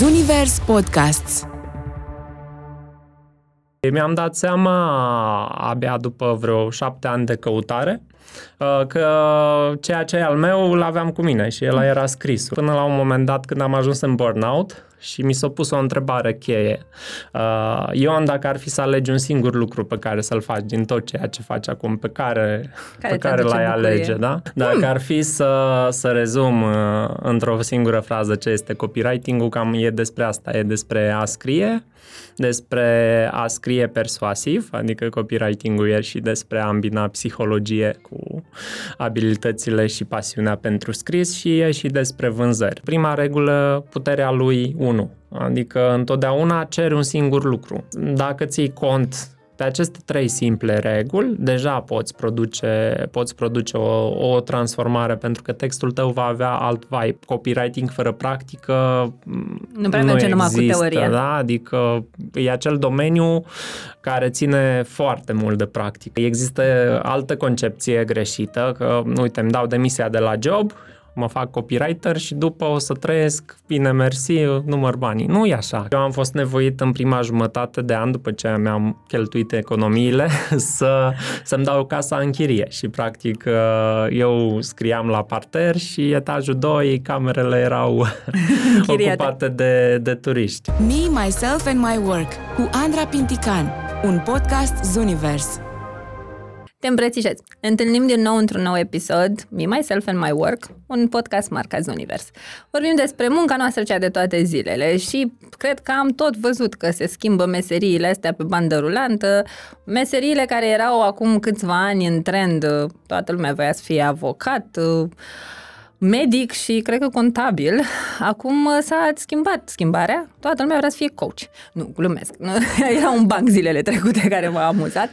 Zunivers Podcasts Mi-am dat seama abia după vreo șapte ani de căutare uh, că ceea ce e al meu îl aveam cu mine și el era scris. Până la un moment dat când am ajuns în burnout, și mi s-a pus o întrebare cheie. Uh, Ioan, dacă ar fi să alegi un singur lucru pe care să-l faci din tot ceea ce faci acum, pe care, care pe care l-ai bucurie? alege, da? Dacă mm. ar fi să, să rezum uh, într-o singură frază ce este copywriting-ul, cam e despre asta, e despre a scrie, despre a scrie persuasiv, adică copywriting-ul e și despre a îmbina psihologie cu abilitățile și pasiunea pentru scris și e și despre vânzări. Prima regulă, puterea lui 1, adică întotdeauna ceri un singur lucru. Dacă ții cont de aceste trei simple reguli, deja poți produce, poți produce o, o transformare pentru că textul tău va avea alt vibe. Copywriting fără practică Nu prea merge numai cu există, teoria. Da? Adică e acel domeniu care ține foarte mult de practică. Există altă concepție greșită, că uite, îmi dau demisia de la job mă fac copywriter și după o să trăiesc, bine, mersi, număr banii. Nu e așa. Eu am fost nevoit în prima jumătate de an, după ce mi-am cheltuit economiile, să, să-mi dau casa în chirie și practic eu scriam la parter și etajul 2, camerele erau Închiriate. ocupate de, de turiști. Me, Myself and My Work cu Andra Pintican, un podcast Zunivers. Te îmbrățișez. Ne întâlnim din nou într-un nou episod, Me, Myself and My Work, un podcast marca Univers. Vorbim despre munca noastră cea de toate zilele și cred că am tot văzut că se schimbă meseriile astea pe bandă rulantă, meseriile care erau acum câțiva ani în trend, toată lumea voia să fie avocat, medic și cred că contabil. Acum uh, s-a schimbat schimbarea. Toată lumea vrea să fie coach. Nu, glumesc. Era un banc zilele trecute care m-a amuzat.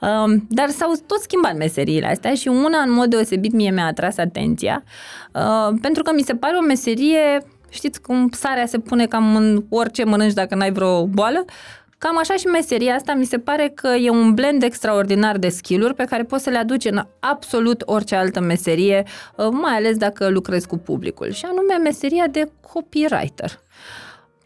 Um, dar s-au tot schimbat meseriile astea și una în mod deosebit mie mi-a atras atenția uh, pentru că mi se pare o meserie Știți cum sarea se pune cam în orice mănânci dacă n-ai vreo boală? Cam așa și meseria asta mi se pare că e un blend extraordinar de skill-uri pe care poți să le aduci în absolut orice altă meserie, uh, mai ales dacă lucrezi cu publicul, și anume meseria de copywriter.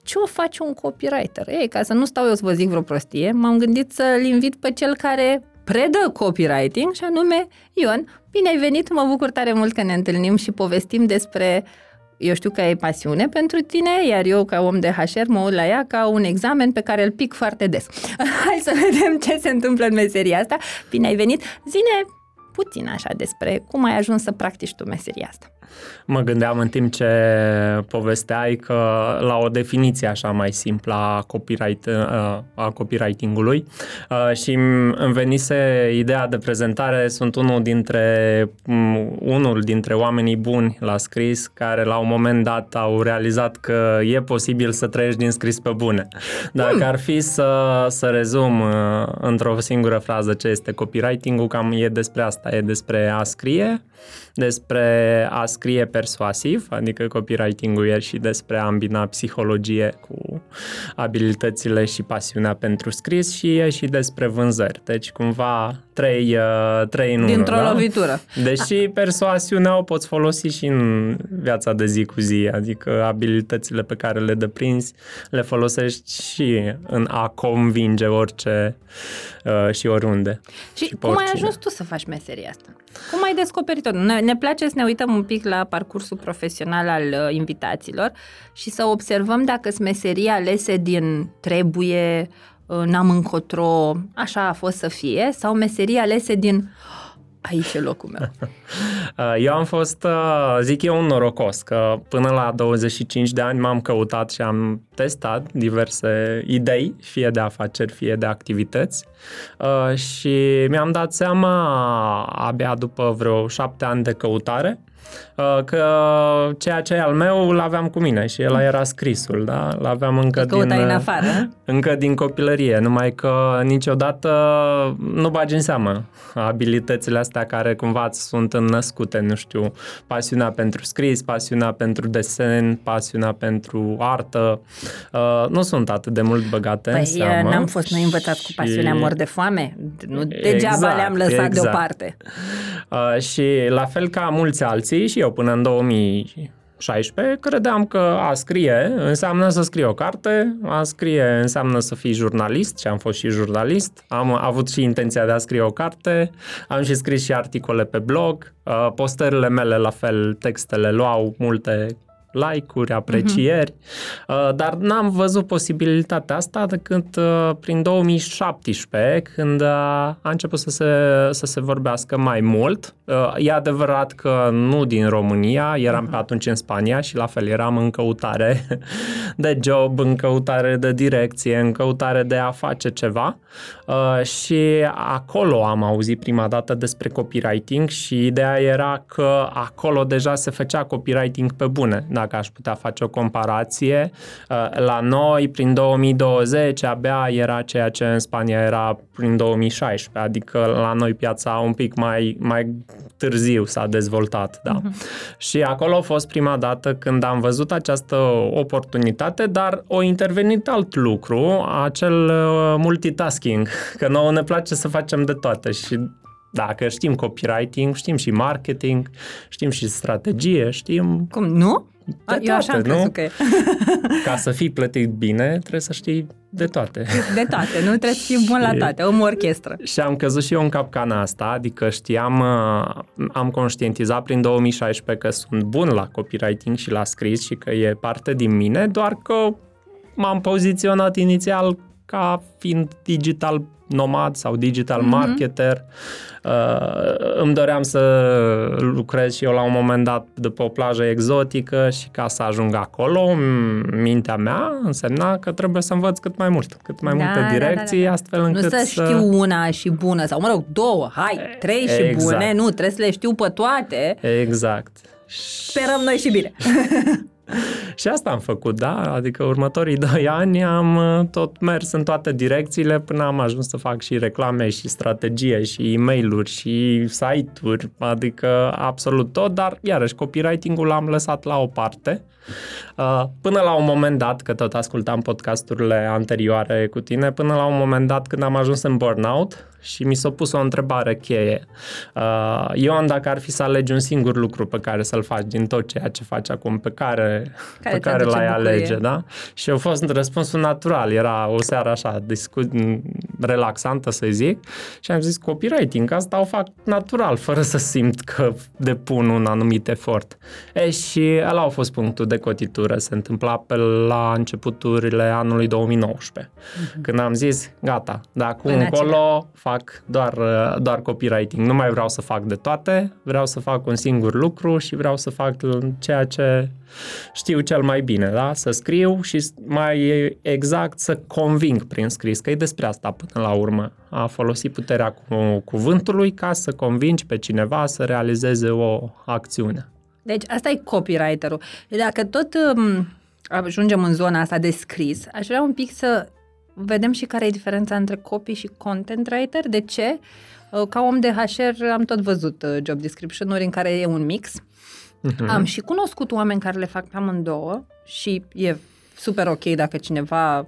Ce o face un copywriter? Ei, ca să nu stau eu să vă zic vreo prostie, m-am gândit să-l invit pe cel care predă copywriting și anume Ion. Bine ai venit, mă bucur tare mult că ne întâlnim și povestim despre eu știu că ai pasiune pentru tine, iar eu, ca om de HR, mă uit la ea ca un examen pe care îl pic foarte des. Hai să vedem ce se întâmplă în meseria asta. Bine ai venit. Zine puțin așa despre cum ai ajuns să practici tu meseria asta. Mă gândeam în timp ce povesteai că la o definiție așa mai simplă a, copyright, a copywriting-ului și îmi venise ideea de prezentare, sunt unul dintre, unul dintre oamenii buni la scris care la un moment dat au realizat că e posibil să trăiești din scris pe bune. Dacă hmm. ar fi să, să rezum într-o singură frază ce este copywriting-ul, cam e despre asta, e despre a scrie, despre a scrie persuasiv, adică copywriting-ul e și despre a îmbina psihologie cu abilitățile și pasiunea pentru scris și e și despre vânzări. Deci cumva trei, uh, trei în Dintr-o unul, da? lovitură. Deși persoasiunea o poți folosi și în viața de zi cu zi, adică abilitățile pe care le deprinzi le folosești și în a convinge orice uh, și oriunde. Și, și cum ai oricine. ajuns tu să faci meseria asta? Cum ai descoperit-o? Ne, ne place să ne uităm un pic la parcursul profesional al uh, invitaților și să observăm dacă sunt meserii alese din trebuie, uh, n-am încotro, așa a fost să fie, sau meserii alese din aici e locul meu. Uh, Eu am fost, uh, zic eu, un norocos, că până la 25 de ani m-am căutat și am testat diverse idei, fie de afaceri, fie de activități uh, și mi-am dat seama abia după vreo șapte ani de căutare uh, că ceea ce e al meu îl aveam cu mine și el era scrisul, da? L-aveam încă Îl din, căutai în afară, încă din copilărie, numai că niciodată nu bagi în seamă abilitățile astea care cumva îți sunt născute, nu știu, pasiunea pentru scris, pasiunea pentru desen, pasiunea pentru artă, uh, nu sunt atât de mult băgate în Păi seamă. n-am fost noi învățați cu și- pasiunea mor de foame, nu degeaba Exact, le-am lăsat exact. deoparte. Uh, și la fel ca mulți alții, și eu până în 2000 16 credeam că a scrie înseamnă să scrie o carte, a scrie înseamnă să fii jurnalist și am fost și jurnalist, am avut și intenția de a scrie o carte, am și scris și articole pe blog, uh, postările mele la fel, textele luau multe like-uri, aprecieri, uh-huh. dar n-am văzut posibilitatea asta decât uh, prin 2017, când uh, a început să se, să se vorbească mai mult. Uh, e adevărat că nu din România, eram uh-huh. pe atunci în Spania și la fel eram în căutare de job, în căutare de direcție, în căutare de a face ceva și acolo am auzit prima dată despre copywriting și ideea era că acolo deja se făcea copywriting pe bune dacă aș putea face o comparație. Uh, la noi, prin 2020, abia era ceea ce în Spania era prin 2016, adică la noi piața un pic mai, mai târziu s-a dezvoltat, da. Uh-huh. Și acolo a fost prima dată când am văzut această oportunitate, dar o intervenit alt lucru, acel uh, multitasking, că nouă ne place să facem de toate și dacă știm copywriting, știm și marketing, știm și strategie, știm... Cum, nu? De Eu toate, așa am nu? că Ca să fii plătit bine, trebuie să știi de toate. De toate, nu trebuie să fii bun la toate, o orchestră. Și am căzut și eu în capcana asta, adică știam, uh, am conștientizat prin 2016 că sunt bun la copywriting și la scris și că e parte din mine, doar că m-am poziționat inițial ca fiind digital nomad sau digital mm-hmm. marketer. Uh, îmi doream să lucrez și eu la un moment dat de pe o plajă exotică și ca să ajung acolo, mintea mea însemna că trebuie să învăț cât mai mult, cât mai da, multe direcții, da, da, da. astfel încât Nu să, să știu una și bună, sau mă rog, două, hai, trei exact. și bune, nu, trebuie să le știu pe toate. Exact. Sperăm noi și bine. și asta am făcut, da? Adică următorii doi ani am uh, tot mers în toate direcțiile până am ajuns să fac și reclame și strategie și e mail și site-uri, adică absolut tot, dar iarăși copywriting-ul l-am lăsat la o parte uh, până la un moment dat, că tot ascultam podcasturile anterioare cu tine, până la un moment dat când am ajuns în burnout, și mi s-a pus o întrebare cheie. Uh, Ioan, dacă ar fi să alegi un singur lucru pe care să-l faci din tot ceea ce faci acum, pe care, care pe care l-ai bucurie. alege, da? Și a fost răspunsul natural. Era o seară așa, discu- relaxantă, să zic, și am zis copywriting, asta o fac natural, fără să simt că depun un anumit efort. E, și ăla a fost punctul de cotitură. Se întâmpla pe la începuturile anului 2019. Mm-hmm. Când am zis, gata, de acum încolo fac doar, doar copywriting. Nu mai vreau să fac de toate, vreau să fac un singur lucru și vreau să fac ceea ce știu cel mai bine, da? Să scriu și mai exact să conving prin scris, că e despre asta până la urmă. A folosi puterea cu cuvântului ca să convingi pe cineva să realizeze o acțiune. Deci asta e copywriterul. Dacă tot um, ajungem în zona asta de scris, aș vrea un pic să vedem și care e diferența între copy și content writer. De ce? Uh, ca om de HR am tot văzut uh, job description-uri în care e un mix. Uh-huh. Am și cunoscut oameni care le fac pe amândouă și e super ok dacă cineva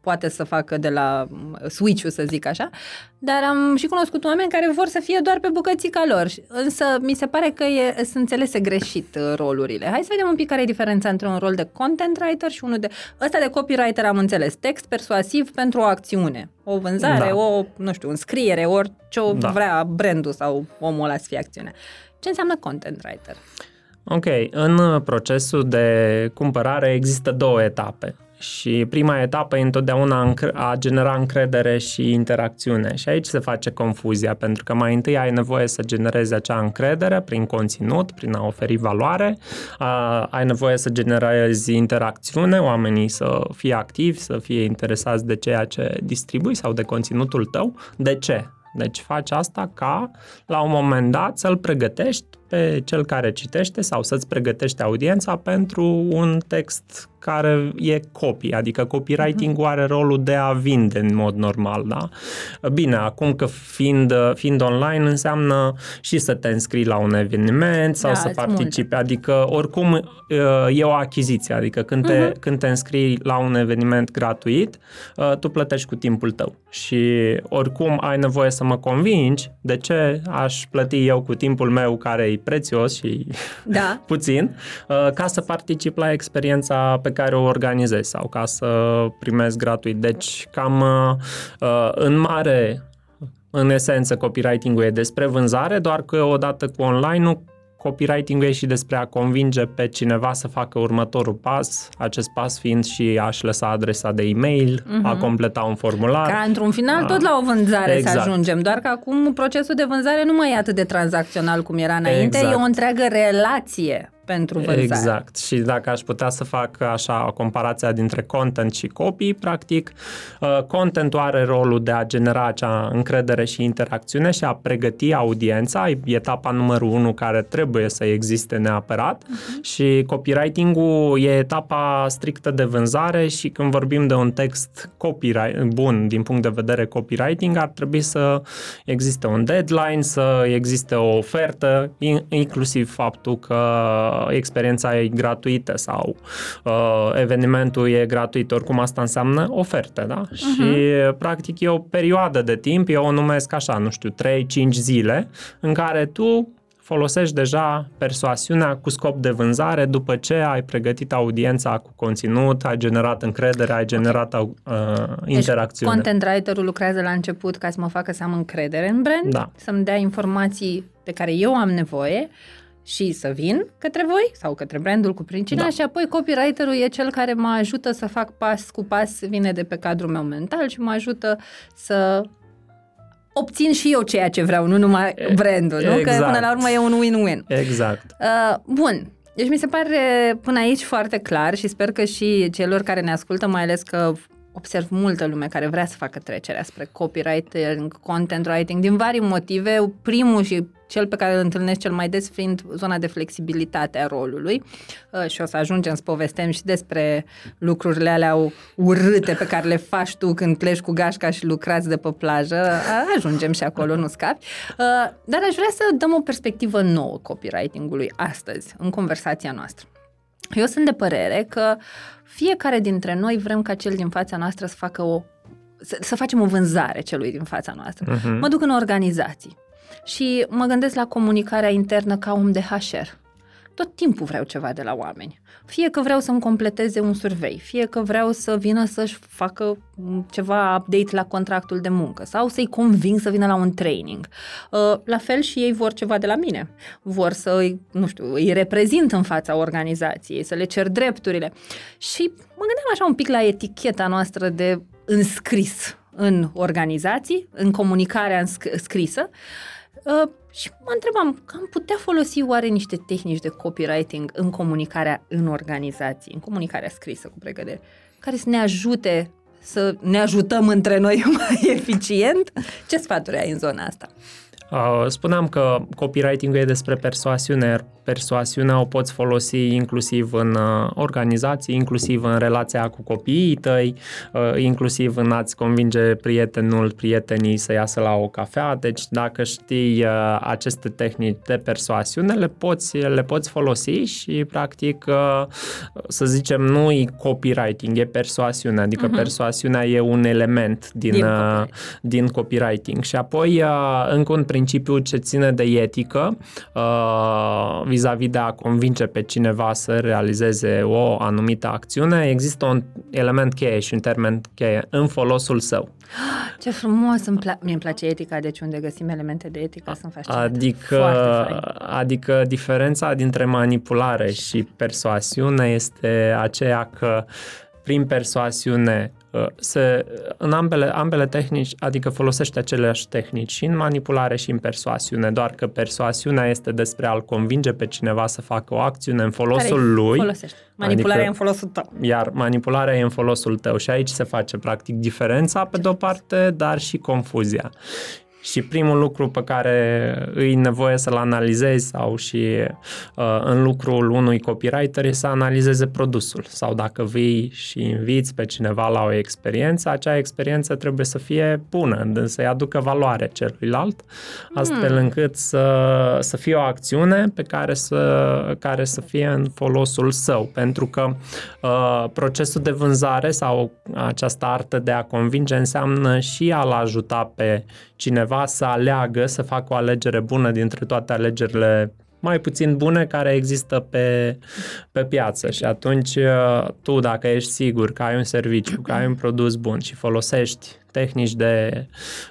poate să facă de la switch să zic așa, dar am și cunoscut oameni care vor să fie doar pe bucățica lor. Însă mi se pare că e, sunt înțelese greșit uh, rolurile. Hai să vedem un pic care e diferența între un rol de content writer și unul de... Ăsta de copywriter am înțeles, text persuasiv pentru o acțiune. O vânzare, da. o, nu știu, înscriere, orice da. vrea brandul sau omul ăla să fie acțiune. Ce înseamnă content writer? Ok, în procesul de cumpărare există două etape. Și prima etapă e întotdeauna a genera încredere și interacțiune. Și aici se face confuzia, pentru că mai întâi ai nevoie să generezi acea încredere prin conținut, prin a oferi valoare, a, ai nevoie să generezi interacțiune, oamenii să fie activi, să fie interesați de ceea ce distribui sau de conținutul tău. De ce? Deci faci asta ca, la un moment dat, să-l pregătești pe cel care citește sau să-ți pregătești audiența pentru un text care e copy, adică copywriting-ul are rolul de a vinde în mod normal, da? Bine, acum că fiind, fiind online înseamnă și să te înscrii la un eveniment sau da, să participi, multe. adică oricum uh, e o achiziție, adică când te, uh-huh. când te înscrii la un eveniment gratuit, uh, tu plătești cu timpul tău și oricum ai nevoie să mă convingi de ce aș plăti eu cu timpul meu care e prețios și Da. puțin, uh, ca să particip la experiența pe care o organizez sau ca să primesc gratuit. Deci, cam uh, uh, în mare, în esență, copywriting-ul e despre vânzare, doar că odată cu online-ul, copywriting-ul e și despre a convinge pe cineva să facă următorul pas, acest pas fiind și a-și lăsa adresa de e-mail, uh-huh. a completa un formular. Ca într-un final tot la o vânzare Exact. să ajungem, doar că acum procesul de vânzare nu mai e atât de tranzacțional cum era înainte, Exact. e o întreagă relație pentru vânzare. Exact. Și dacă aș putea să fac așa comparația dintre content și copy, practic, uh, contentul are rolul de a genera acea încredere și interacțiune și a pregăti audiența, e etapa numărul unu care trebuie să existe neapărat uh-huh. și copywriting-ul e etapa strictă de vânzare și când vorbim de un text copyright, bun din punct de vedere copywriting, ar trebui să existe un deadline, să existe o ofertă, in- inclusiv faptul că experiența e gratuită sau uh, evenimentul e gratuit, oricum asta înseamnă oferte, da? Uh-huh. Și practic e o perioadă de timp, eu o numesc așa, nu știu, 3-5 zile, în care tu folosești deja persoasiunea cu scop de vânzare după ce ai pregătit audiența cu conținut, ai generat încredere, ai generat uh, interacțiune. Deci, content writerul lucrează la început ca să mă facă să am încredere în brand, Da. să-mi dea informații de care eu am nevoie și să vin către voi sau către brandul cu pricina Da. și apoi copywriterul e cel care mă ajută să fac pas cu pas, vine de pe cadrul meu mental și mă ajută să obțin și eu ceea ce vreau, nu numai brandul, nu? Că exact. până la urmă e un win-win. Exact. Uh, bun. Deci mi se pare până aici foarte clar și sper că și celor care ne ascultă, mai ales că observ multă lume care vrea să facă trecerea spre copywriting, content writing, din vari motive. Primul și cel pe care îl întâlnesc cel mai des fiind zona de flexibilitate a rolului uh, și o să ajungem să povestem și despre lucrurile alea urâte pe care le faci tu când pleci cu gașca și lucrați de pe plajă. Uh, Ajungem și acolo, nu scapi. Uh, Dar aș vrea să dăm o perspectivă nouă copywriting-ului astăzi, în conversația noastră. Eu sunt de părere că fiecare dintre noi vrem ca cel din fața noastră să facă o să, să facem o vânzare celui din fața noastră. Mhm. Mă duc în organizații și mă gândesc la comunicarea internă ca om de HR. Tot timpul vreau ceva de la oameni. Fie că vreau să-mi completeze un survey, fie că vreau să vină să-și facă m, ceva update la contractul de muncă sau să-i conving să vină la un training. Uh, La fel și ei vor ceva de la mine. Vor să îi, nu știu, îi reprezint în fața organizației, să le cer drepturile. Și mă gândeam așa un pic la eticheta noastră de înscris în organizații, în comunicarea însc- scrisă. Uh, și mă întrebam, că am putea folosi oare niște tehnici de copywriting în comunicarea în organizații, în comunicarea scrisă cu pregădere, care să ne ajute să ne ajutăm între noi mai eficient? Ce sfaturi ai în zona asta? Uh, Spuneam că copywriting-ul e despre persoasiune, iar persoasiunea o poți folosi inclusiv în uh, organizații, inclusiv în relația cu copiii tăi, uh, inclusiv în a-ți convinge prietenul, prietenii să iasă la o cafea. Deci dacă știi uh, aceste tehnici de persoasiune, le poți, le poți folosi și practic, uh, să zicem, nu e copywriting, e persoasiune, adică uh-huh. persoasiunea e un element din, Din din, uh, copywriting. din copywriting. Și apoi, uh, încă un principiu ce ține de etică, uh, vis-a-vis de a convinge pe cineva să realizeze o anumită acțiune, există un element cheie și un termen cheie în folosul său. Ce frumos, îmi pla- mie îmi place etica, deci unde găsim elemente de etică sunt fascinată. Adică, Foarte fain. adică diferența dintre manipulare și persoasiune este aceea că prin persoasiune uh, se, în ambele, ambele tehnici, adică folosește aceleași tehnici și în manipulare și în persoasiune, doar că persoasiunea este despre a-l convinge pe cineva să facă o acțiune în folosul Care-i lui, Folosești. Manipularea Adică- e în folosul tău. iar manipularea e în folosul tău și aici se face practic diferența pe de-o parte, dar și confuzia. Și primul lucru pe care îi nevoie să-l analizezi sau și uh, în lucrul unui copywriter e să analizeze produsul. Sau dacă vii și inviți pe cineva la o experiență, acea experiență trebuie să fie bună, să-i aducă valoare celuilalt, astfel încât să, să fie o acțiune pe care să, care să fie în folosul său, pentru că uh, procesul de vânzare sau această artă de a convinge înseamnă și a-l ajuta pe cineva să aleagă, să facă o alegere bună dintre toate alegerile mai puțin bune care există pe, pe piață. Și atunci uh, tu dacă ești sigur că ai un serviciu, că ai un produs bun și folosești tehnici de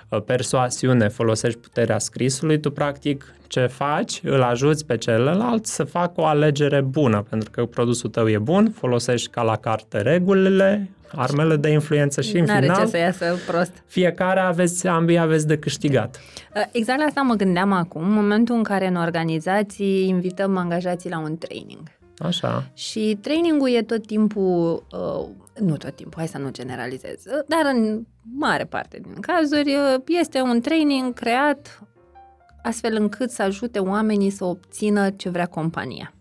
uh, persoasiune, folosești puterea scrisului, tu practic ce faci, îl ajuți pe celălalt să facă o alegere bună, pentru că produsul tău e bun, folosești ca la carte regulile, armele de influență și în N-are final ce să iasă prost. fiecare aveți, ambii aveți de câștigat. Uh, Exact la asta mă gândeam acum, în momentul în care în organizații invităm angajații la un training. Așa. Și trainingul e tot timpul, uh, nu tot timpul, hai să nu generalizez, uh, dar în mare parte din cazuri uh, este un training creat astfel încât să ajute oamenii să obțină ce vrea compania.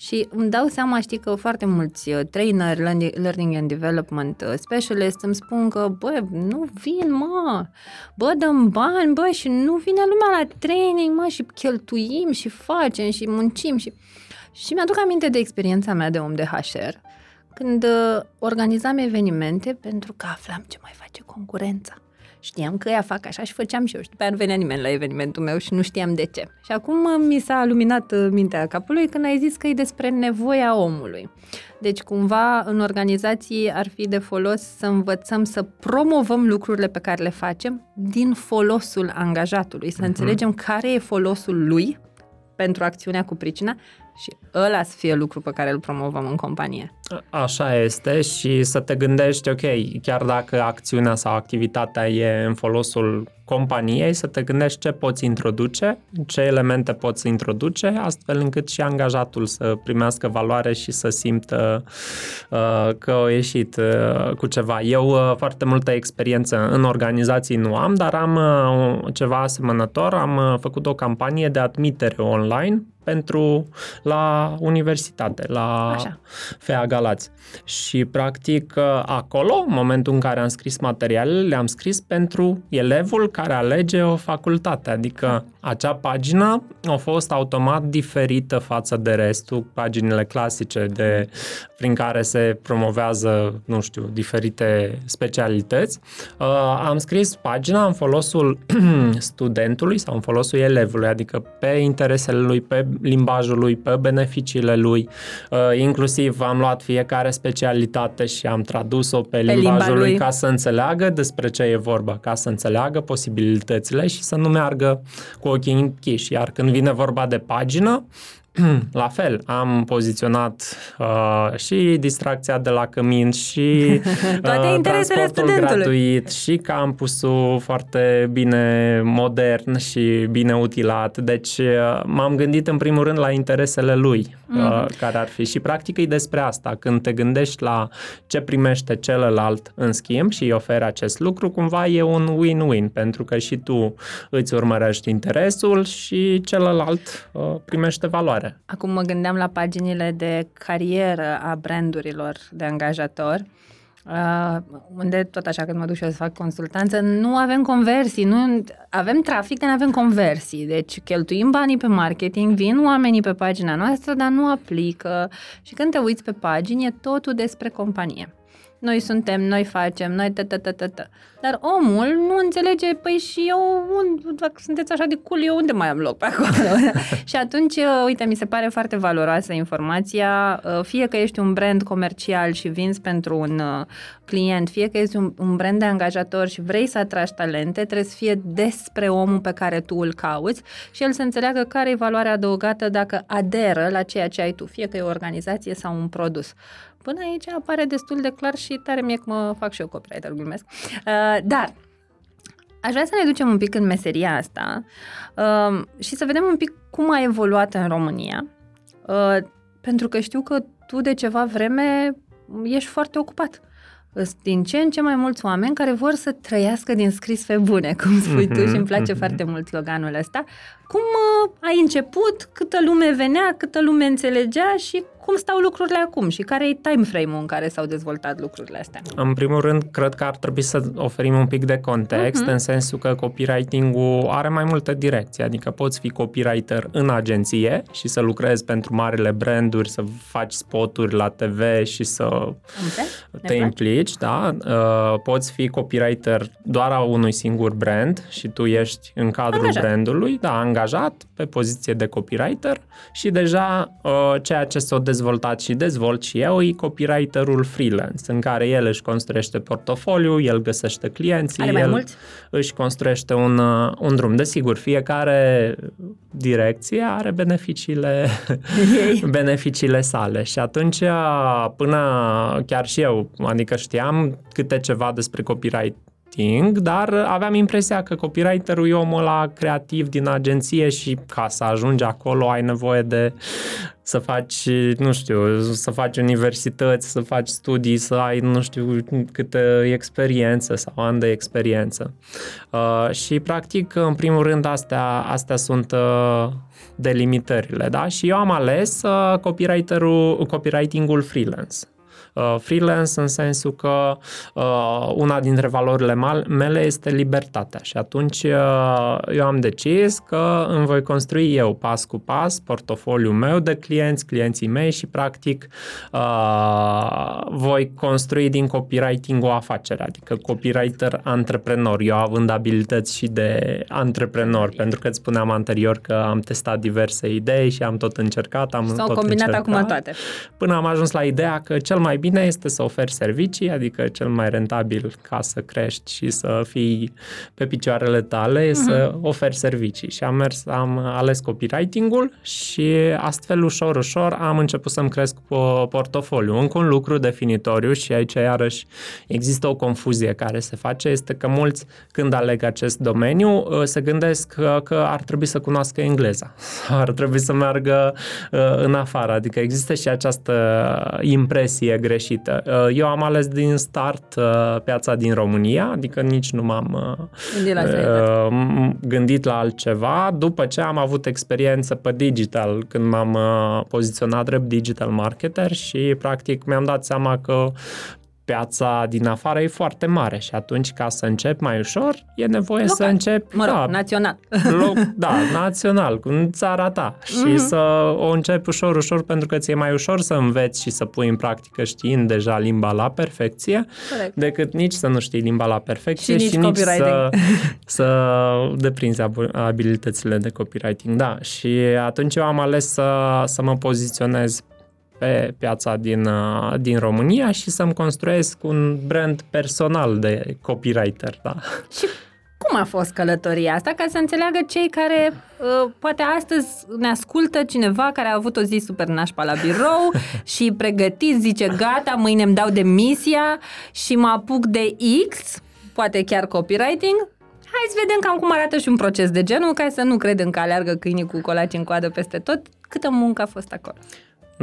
Și îmi dau seama, știi că foarte mulți uh, trainer, learning- learning and development uh, specialist îmi spun că, bă, nu vin, mă, bă, dăm bani, bă, și nu vine lumea la training, mă, și cheltuim și facem și muncim și... Și mi-aduc aminte de experiența mea de om de HR, când uh, organizam evenimente pentru că aflam ce mai face concurența. Știam că ea fac așa și făceam și eu și după aia nu venea nimeni la evenimentul meu și nu știam de ce. Și acum uh, mi s-a luminat uh, mintea capului când ai zis că e despre nevoia omului. Deci cumva în organizații ar fi de folos să învățăm să promovăm lucrurile pe care le facem din folosul angajatului, să înțelegem care e folosul lui pentru acțiunea cu pricina și ăla să fie lucru pe care îl promovăm în companie. Așa este și să te gândești, ok, chiar dacă acțiunea sau activitatea e în folosul companiei, să te gândești ce poți introduce, ce elemente poți introduce, astfel încât și angajatul să primească valoare și să simtă uh, că au ieșit uh, cu ceva. Eu uh, foarte multă experiență în organizații nu am, dar am uh, ceva asemănător. Am uh, făcut o campanie de admitere online pentru la universitate, la Așa. FEA Galați. Și practic acolo, în momentul în care am scris materialele, le-am scris pentru elevul care alege o facultate. Adică acea pagină a fost automat diferită față de restul, paginile clasice de, prin care se promovează, nu știu, diferite specialități. Uh, am scris pagina în folosul studentului sau în folosul elevului, adică pe interesele lui, pe limbajul lui, pe beneficiile lui. Uh, inclusiv am luat fiecare specialitate și am tradus-o pe, pe limbajul limba lui lui. ca să înțeleagă despre ce e vorba, ca să înțeleagă posibilitățile și să nu meargă cu ochii închiși. Iar când vine vorba de pagină, la fel, am poziționat uh, și distracția de la cămin și Toate uh, interesele transportul studentului. gratuit și campusul foarte bine modern și bine utilat. Deci uh, m-am gândit în primul rând la interesele lui, uh, care ar fi. Și practic e despre asta. Când te gândești la ce primește celălalt în schimb și îi oferi acest lucru, cumva e un win-win, pentru că și tu îți urmărești interesul și celălalt uh, primește valoare. Acum mă gândeam la paginile de carieră a brandurilor de angajatori, uh, unde tot așa când mă duc și eu să fac consultanță, nu avem conversii, nu, avem trafic, dar nu avem conversii. Deci cheltuim banii pe marketing, vin oamenii pe pagina noastră, dar nu aplică. Și când te uiți pe pagini, e totul despre companie. Noi suntem, noi facem, noi tă, tă, tă, tă, tă. Dar omul nu înțelege, păi și eu, un, dacă sunteți așa de cool, eu unde mai am loc pe acolo? și atunci, uh, uite, mi se pare foarte valoroasă informația, uh, fie că ești un brand comercial și vinzi pentru un uh, client, fie că ești un, un brand de angajator și vrei să atragi talente, trebuie să fie despre omul pe care tu îl cauți și el să înțeleagă care e valoarea adăugată dacă aderă la ceea ce ai tu, fie că e o organizație sau un produs. Până aici apare destul de clar și tare mie că mă fac și eu copywriter, glumesc. Uh, dar aș vrea să ne ducem un pic în meseria asta uh, și să vedem un pic cum a evoluat în România. Uh, pentru că știu că tu de ceva vreme ești foarte ocupat. Sunt din ce în ce mai mulți oameni care vor să trăiască din scris pe bune, cum spui tu, și îmi place foarte mult sloganul ăsta. Cum uh, ai început, câtă lume venea, câtă lume înțelegea și cum stau lucrurile acum și care e time frame-ul în care s-au dezvoltat lucrurile astea? În primul rând, cred că ar trebui să oferim un pic de context, uh-huh. în sensul că copywriting-ul are mai multe direcții, adică poți fi copywriter în agenție și să lucrezi pentru marile branduri, să faci spoturi la TV și să Okay? te implici, da? Uh, poți fi copywriter doar a unui singur brand și tu ești în cadrul Angajat. brandului, da, angajat angajat pe poziție de copywriter și deja uh, ceea ce s-a dezvoltat și dezvolt și eu e copywriterul freelance, în care el își construiește portofoliu, el găsește clienții, Are mai el mulți? își construiește un, uh, un drum. Desigur, fiecare direcție are beneficiile, beneficiile sale și atunci până chiar și eu, adică știam câte ceva despre copyright marketing, dar aveam impresia că copywriterul e omul la creativ din agenție și ca să ajungi acolo ai nevoie de să faci, nu știu, să faci universități, să faci studii, să ai, nu știu, câtă experiență sau ani de experiență. Uh, și, practic, în primul rând, astea, astea sunt uh, delimitările, da? Și eu am ales uh, copywriterul, copywriting-ul freelance. Uh, freelance în sensul că uh, una dintre valorile mele este libertatea. Și atunci uh, eu am decis că îmi voi construi eu pas cu pas portofoliul meu de clienți, clienții mei și practic voi construi din copywriting o afacere, adică copywriter antreprenor, eu având abilități și de antreprenor, pentru că îți spuneam anterior că am testat diverse idei și am tot încercat, am S-au tot combinat încercat, acum toate. Până am ajuns la ideea că cel mai bine este să oferi servicii, adică cel mai rentabil ca să crești și să fii pe picioarele tale, uh-huh. să oferi servicii. Și am mers, am ales copywriting-ul și astfel ușor, ușor am început să-mi cresc portofoliu. Încă un lucru definitoriu și aici iarăși există o confuzie care se face, este că mulți când aleg acest domeniu se gândesc că, că ar trebui să cunoască engleza, ar trebui să meargă în afară, adică există și această impresie greșită. Uh, eu am ales din start uh, piața din România, adică nici nu m-am uh, gândit la, gândit la altceva. După ce am avut experiență pe digital, când m-am poziționat drept digital marketer și practic mi-am dat seama că piața din afară e foarte mare și atunci ca să încep mai ușor e nevoie Local. să încep mă rog, da, național. Loc, da, național, în țara ta și mm-hmm. să o începi ușor, ușor pentru că ți-e mai ușor să înveți și să pui în practică știind deja limba la perfecție Corect. decât nici să nu știi limba la perfecție și, și nici, nici să, să deprinzi abilitățile de copywriting. Da, și atunci eu am ales să, să mă poziționez pe piața din, uh, din România și să-mi construiesc un brand personal de copywriter. Da. Și cum a fost călătoria asta, ca să înțeleagă cei care uh, poate astăzi ne ascultă cineva care a avut o zi super nașpa la birou și pregătit, zice gata, mâine îmi dau demisia și mă apuc de X, poate chiar copywriting, Hai să vedem cam cum arată și un proces de genul, ca să nu credem că aleargă câinii cu colaci în coadă peste tot. Câtă muncă a fost acolo?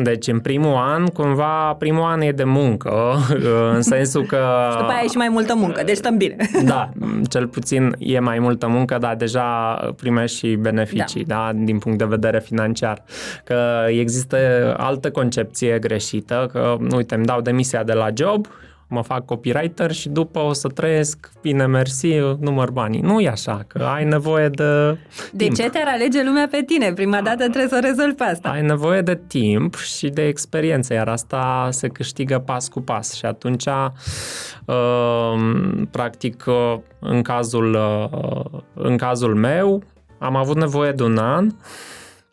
Deci în primul an, cumva, primul an e de muncă, în sensul că... și după aia e și mai multă muncă, deci stăm bine. da, cel puțin e mai multă muncă, dar deja primești și beneficii, da. da, din punct de vedere financiar. Că există altă concepție greșită, că, uite, îmi dau demisia de la job mă fac copywriter și după o să trăiesc, bine, mersi, număr banii. Nu e așa, că ai nevoie de De timp. ce te-ar alege lumea pe tine? Prima dată trebuie să o rezolvi pe asta. Ai nevoie de timp și de experiență, iar asta se câștigă pas cu pas și atunci, uh, practic, uh, în cazul, uh, în cazul meu, am avut nevoie de un an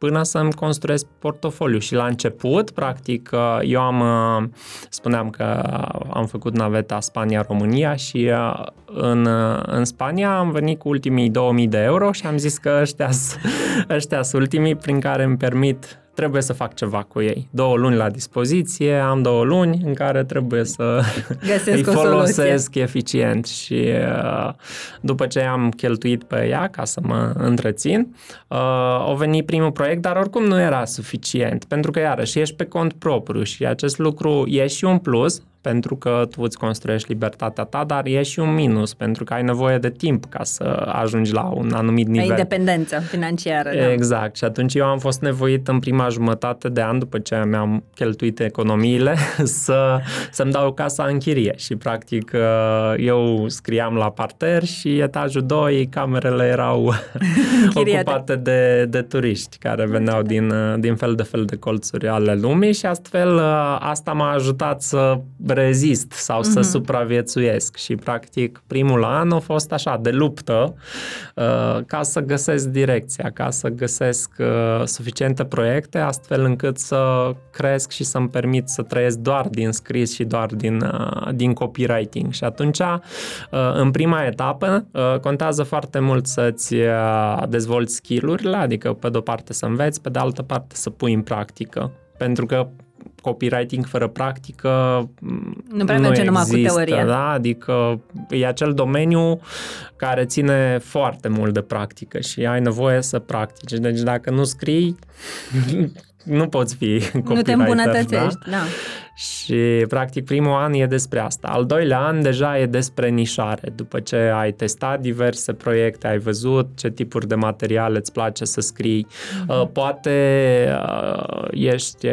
până să-mi construiesc portofoliu. Și la început, practic, uh, eu am, uh, spuneam că am făcut naveta Spania-România și uh, în, în Spania am venit cu ultimii 2000 de euro și am zis că ăștia, ăștia sunt ultimii prin care îmi permit trebuie să fac ceva cu ei. Două luni la dispoziție, am două luni în care trebuie să Găsesc îi folosesc eficient și uh, după ce am cheltuit pe ea ca să mă întrețin, uh, o veni primul proiect, dar oricum nu era suficient, pentru că iarăși ești pe cont propriu și acest lucru e și un plus, pentru că tu îți construiești libertatea ta, dar e și un minus, pentru că ai nevoie de timp ca să ajungi la un anumit nivel. Independență financiară. Da. Exact. Și atunci eu am fost nevoit în prima jumătate de an, după ce mi-am cheltuit economiile, să, să-mi dau casa în chirie. Și practic uh, eu scriam la parter și etajul 2, camerele erau ocupate de, de turiști care veneau din, uh, din fel de fel de colțuri ale lumii și astfel uh, asta m-a ajutat să rezist sau mm-hmm. să Mhm. supraviețuiesc. Și, practic, primul an a fost așa, de luptă, uh, ca să găsesc direcția, ca să găsesc uh, suficiente proiecte, astfel încât să cresc și să-mi permit să trăiesc doar din scris și doar din, uh, din copywriting. Și atunci, uh, în prima etapă, uh, contează foarte mult să-ți uh, dezvolți skill-urile, adică, pe de-o parte să înveți, pe de altă parte să pui în practică. Pentru că copywriting fără practică Nu prea merge numai cu există, teorie. Da? Adică e acel domeniu care ține foarte mult de practică și ai nevoie să practici. Deci dacă nu scrii, nu poți fi copywriter. Nu te îmbunătățești, da. Da? Și, practic, primul an e despre asta. Al doilea an deja e despre nișare. După ce ai testat diverse proiecte, ai văzut ce tipuri de materiale îți place să scrii. Uh, Poate uh, ești, uh,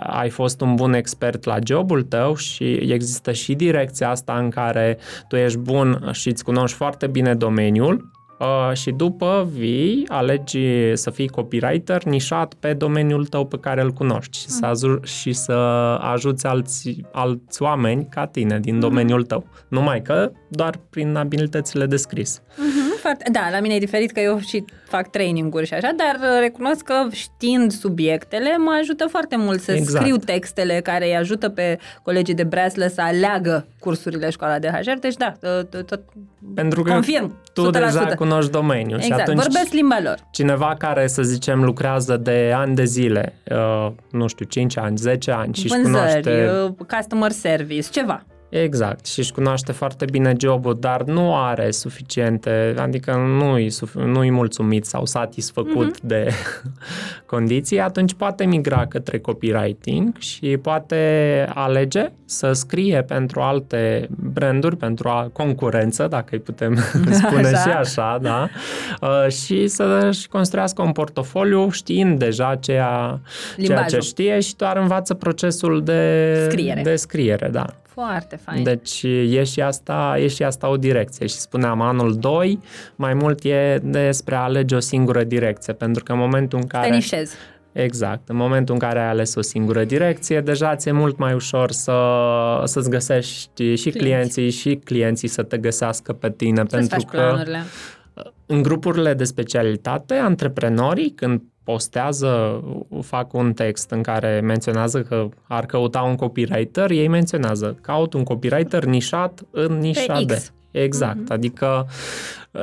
ai fost un bun expert la jobul tău și există și direcția asta în care tu ești bun și îți cunoști foarte bine domeniul, Uh, și după vii, alegi să fii copywriter nișat pe domeniul tău pe care îl cunoști și să, azu- și să ajuți alți, alți oameni ca tine din domeniul tău. Numai că doar prin abilitățile de scris. Mhm, Foarte, da, la mine e diferit că eu și fac training-uri și așa, dar uh, recunosc că știind subiectele mă ajută foarte mult să Exact. scriu textele care îi ajută pe colegii de breaslă să aleagă cursurile școala de HR. Deci da, tot, tot Pentru că confirm, tu 100%. deja cunoști domeniul și Exact, atunci vorbesc limba lor. cineva care, să zicem, lucrează de ani de zile, uh, nu știu, 5 ani, 10 ani și își Vânzări, cunoaște uh, customer service, ceva. Exact, și își cunoaște foarte bine jobul, dar nu are suficiente, adică nu-i, suf- nu-i mulțumit sau satisfăcut mm-hmm. de condiții, atunci poate migra către copywriting și poate alege să scrie pentru alte branduri, pentru a concurență, dacă îi putem spune Așa. și așa, da, Uh, și să-și construiască un portofoliu știind deja ceea, ceea ce Limbajul. știe și doar învață procesul de Scriere. de scriere, da. Foarte fain. Deci e și, asta, e și asta o direcție și spuneam anul 2 mai mult e despre a alege o singură direcție pentru că în momentul în Te care nișezi. exact, în momentul în care ai ales o singură direcție deja ți-e mult mai ușor să, să-ți găsești și clienții și clienții să te găsească pe tine Să-ți pentru faci că planurile. în grupurile de specialitate, antreprenorii, când postează, fac un text în care menționează că ar căuta un copywriter, ei menționează, caut un copywriter nișat în nișa X. de. Exact, mm-hmm. adică,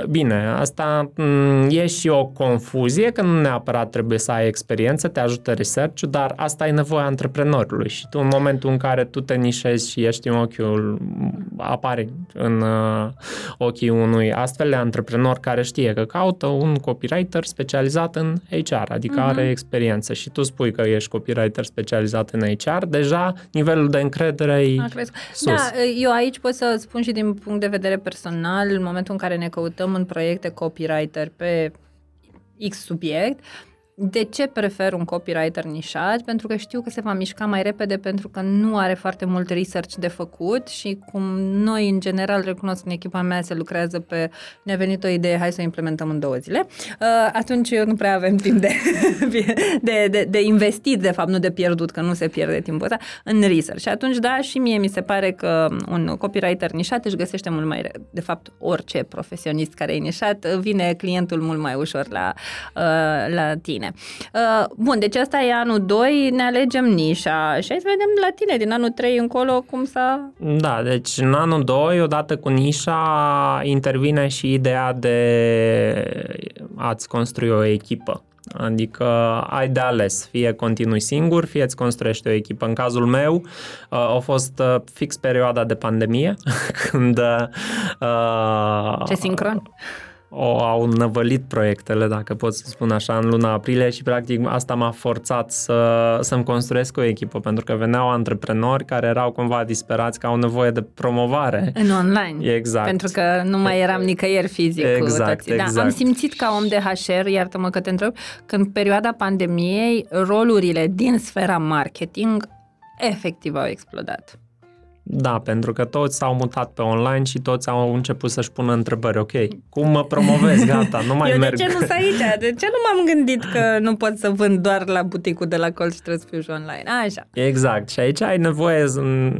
bine, asta m, e și o confuzie, că nu neapărat trebuie să ai experiență, te ajută research dar asta e nevoia antreprenorului și tu în momentul în care tu te nișezi și ești în ochiul, apare în uh, ochii unui astfel de antreprenor care știe că caută un copywriter specializat în HR, adică mm-hmm. are experiență și tu spui că ești copywriter specializat în HR, deja nivelul de încredere e A crescut. sus. Da, eu aici pot să spun și din punct de vedere personal, în momentul în care ne căutăm în proiecte copywriter pe X subiect, de ce prefer un copywriter nișat? Pentru că știu că se va mișca mai repede pentru că nu are foarte mult research de făcut și cum noi în general recunosc în echipa mea se lucrează pe ne-a venit o idee, hai să o implementăm în două zile, uh, atunci nu prea avem timp de, de, de, de investit, de fapt, nu de pierdut, că nu se pierde timpul ăsta, în research. Și atunci, da, și mie mi se pare că un copywriter nișat își găsește mult mai, re- de fapt, orice profesionist care e nișat, vine clientul mult mai ușor la, uh, la tine. Uh, bun, deci asta e anul 2, ne alegem nișa și hai să vedem la tine din anul 3 încolo cum să... Da, deci în anul 2, odată cu nișa, intervine și ideea de a-ți construi o echipă. Adică ai de ales, fie continui singur, fie îți construiești o echipă. În cazul meu uh, a fost uh, fix perioada de pandemie, când uh, Ce sincron? O, au năvălit proiectele, dacă pot să spun așa, în luna aprilie și practic asta m-a forțat să, să-mi construiesc o echipă, pentru că veneau antreprenori care erau cumva disperați că au nevoie de promovare. În online. Exact. Pentru că nu mai eram nicăieri fizic Exact, cu toții. Da, am exact. simțit ca om de HR, iartă-mă că te întreb, că în perioada pandemiei rolurile din sfera marketing efectiv au explodat. Da, pentru că toți s-au mutat pe online și toți au început să-și pună întrebări. Ok, cum mă promovez? Gata, nu mai Eu merg. de ce nu sunt aici? De ce nu m-am gândit că nu pot să vând doar la buticul de la colț și trebuie să fiu și online? Așa. Exact. Și aici ai nevoie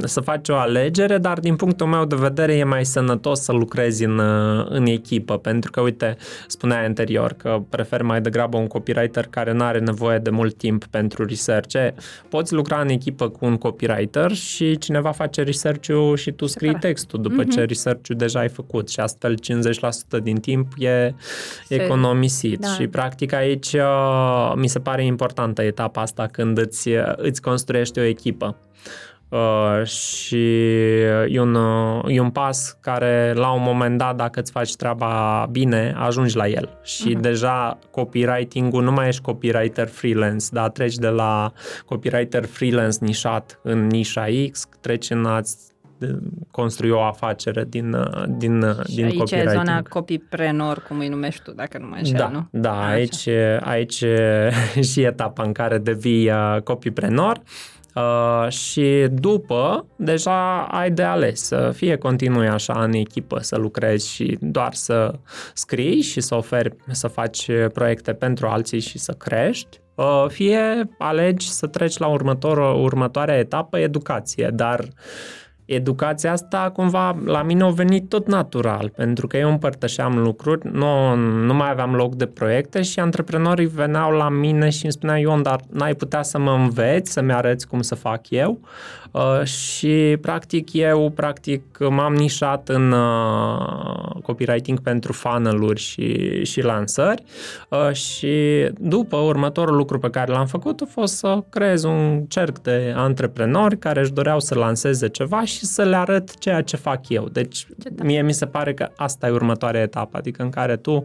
să faci o alegere, dar din punctul meu de vedere e mai sănătos să lucrezi în, în echipă, pentru că, uite, spuneai anterior că prefer mai degrabă un copywriter care nu are nevoie de mult timp pentru research. Poți lucra în echipă cu un copywriter și cineva face research-ul și tu scrii textul după mm-hmm. ce research-ul deja ai făcut și astfel 50% din timp e Se... economisit. Da. Și practic aici uh, mi se pare importantă etapa asta când îți, îți construiești o echipă. Uh, și e un, uh, e un pas care la un moment dat, dacă îți faci treaba bine, ajungi la el. Și uh-huh. deja copywriting-ul nu mai ești copywriter freelance, dar treci de la copywriter freelance nișat în nișa X, treci în a construi o afacere din, uh, din, uh, și din aici copywriting. e zona copypreneur, cum îi numești tu, dacă nu mă înșel, da, nu? Da, aici, aici e și etapa în care devii copypreneur. Uh, și după, deja ai de ales să fie continui așa în echipă, să lucrezi și doar să scrii și să oferi, să faci proiecte pentru alții și să crești, uh, fie alegi să treci la următor, următoarea etapă, educație, dar educația asta cumva la mine a venit tot natural, pentru că eu împărtășeam lucruri, nu, nu mai aveam loc de proiecte și antreprenorii veneau la mine și îmi spuneau, Ion, dar n-ai putea să mă înveți, să-mi arăți cum să fac eu? Uh, și practic eu practic m-am nișat în uh, copywriting pentru funnel-uri și, și lansări uh, și după următorul lucru pe care l-am făcut a fost să creez un cerc de antreprenori care își doreau să lanseze ceva și să le arăt ceea ce fac eu. Deci mie mi se pare că asta e următoarea etapă, adică în care tu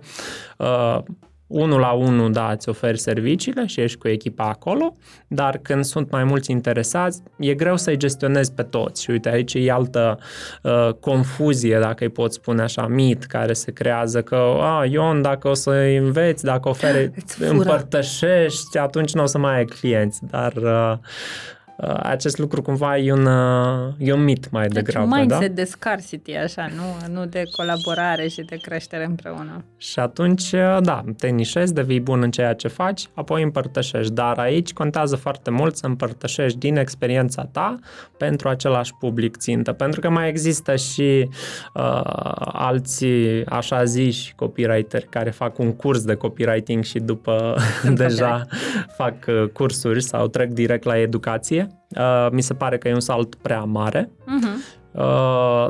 uh, unul la unul, da, îți oferi serviciile și ești cu echipa acolo, dar când sunt mai mulți interesați, e greu să-i gestionezi pe toți. Și uite, aici e altă uh, confuzie, dacă îi pot spune așa, mit care se creează că, a, Ion, dacă o să înveți, dacă oferi, împărtășești, atunci nu o să mai ai clienți. Dar uh, Uh, acest lucru cumva e un, uh, e un mit mai deci degrabă. mindset da? de scarcity, așa, nu, nu de colaborare și de creștere împreună. Și atunci, uh, da, te nișezi, devii bun în ceea ce faci, apoi împărtășești. Dar aici contează foarte mult să împărtășești din experiența ta pentru același public țintă. Pentru că mai există și uh, alții, așa ziși, copywriteri care fac un curs de copywriting și după deja fac cursuri sau trec direct la educație Uh, mi se pare că e un salt prea mare. Uh-huh. Uh,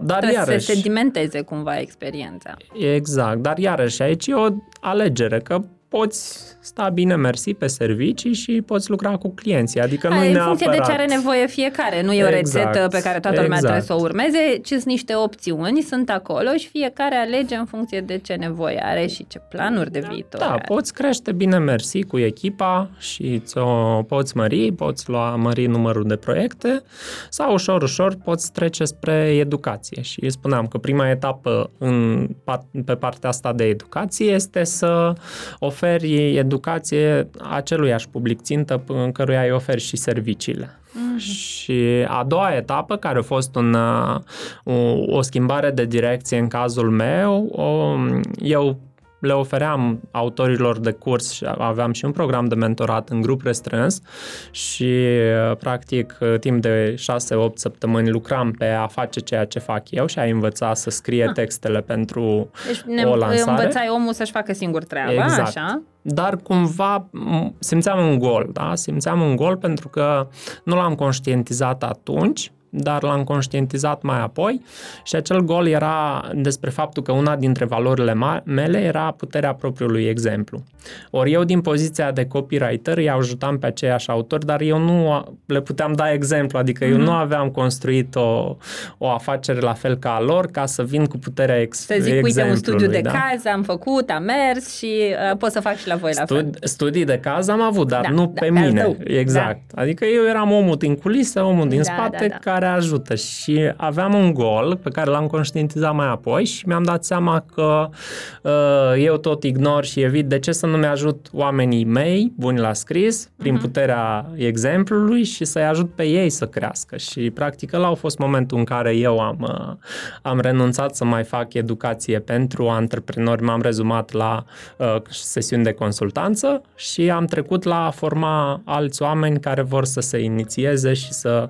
dar Trebuie iarăși, să sedimenteze cumva experiența. Exact, dar iarăși aici e o alegere, că poți sta bine mersi pe servicii și poți lucra cu clienții. Adică nu în neapărat... funcție de ce are nevoie fiecare. Nu e o exact, rețetă pe care toată lumea exact. trebuie să o urmeze, ci sunt niște opțiuni, sunt acolo și fiecare alege în funcție de ce nevoie are și ce planuri de viitor Da, are. poți crește bine mersi cu echipa și ți-o poți mări, poți lua mări numărul de proiecte sau ușor, ușor poți trece spre educație. Și spuneam că prima etapă în, pe partea asta de educație este să oferi educație aceluiași public țintă în căruia îi oferi și serviciile. Mm-hmm. Și a doua etapă, care a fost un, o, o schimbare de direcție în cazul meu, o, eu le ofeream autorilor de curs și aveam și un program de mentorat în grup restrâns și practic timp de 6-8 săptămâni lucram pe a face ceea ce fac eu și a învăța să scrie ah. textele pentru deci ne o lansare. învățai omul să-și facă singur treaba, exact. așa? Dar cumva simțeam un gol, da? Simțeam un gol pentru că nu l-am conștientizat atunci dar l-am conștientizat mai apoi și acel gol era despre faptul că una dintre valorile mele era puterea propriului exemplu. Ori eu din poziția de copywriter îi ajutam pe aceiași autori, dar eu nu le puteam da exemplu, adică mm-hmm. eu nu mhm. aveam construit o, o afacere la fel ca a lor ca să vin cu puterea ex- Să zic, uite, un studiu de da? caz am făcut, am mers și uh, pot să fac și la voi Studi- la fel. Studii de caz am avut, dar da, nu da, pe mine. Tău. Exact. Da. Adică eu eram omul din culisă, omul din da, spate, da, da. care care ajută. Și aveam un gol pe care l-am conștientizat mai apoi și mi-am dat seama că uh, eu tot ignor și evit de ce să nu mi-ajut oamenii mei buni la scris prin uh-huh. puterea exemplului și să-i ajut pe ei să crească. Și practic ăla a fost momentul în care eu am, uh, am renunțat să mai fac educație pentru antreprenori, m-am rezumat la uh, sesiuni de consultanță și am trecut la a forma alți oameni care vor să se inițieze și să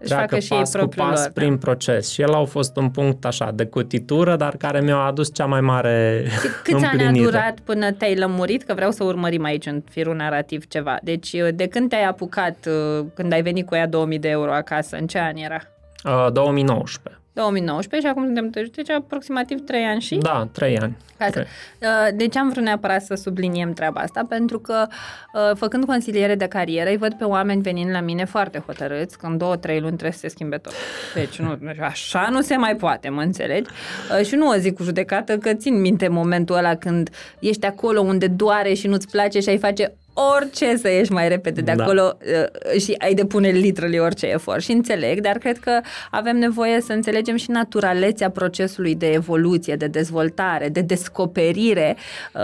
își treacă și pas cu pas lor, prin da. proces. Și el a fost un punct așa de cutitură, dar care mi-a adus cea mai mare și câți ani a durat până te-ai lămurit? Că vreau să urmărim aici în firul narrativ ceva. Deci de când te-ai apucat, uh, când ai venit cu ea 2000 de euro acasă, în ce an era? Uh, 2019. 2019 și acum suntem deci aproximativ 3 ani și? Da, 3 ani. Uh, de ce am vrut neapărat să subliniem treaba asta? Pentru că uh, făcând consiliere de carieră, îi văd pe oameni venind la mine foarte hotărâți, că în două, trei luni trebuie să se schimbe tot. Deci nu, așa nu se mai poate, mă înțelegi? Uh, și nu o zic cu judecată, că țin minte momentul ăla când ești acolo unde doare și nu-ți place și ai face orice să ieși mai repede de da. acolo da. și ai depune literally orice efort. Și înțeleg, dar cred că avem nevoie să înțelegem și naturalețea procesului de evoluție, de dezvoltare, de descoperire.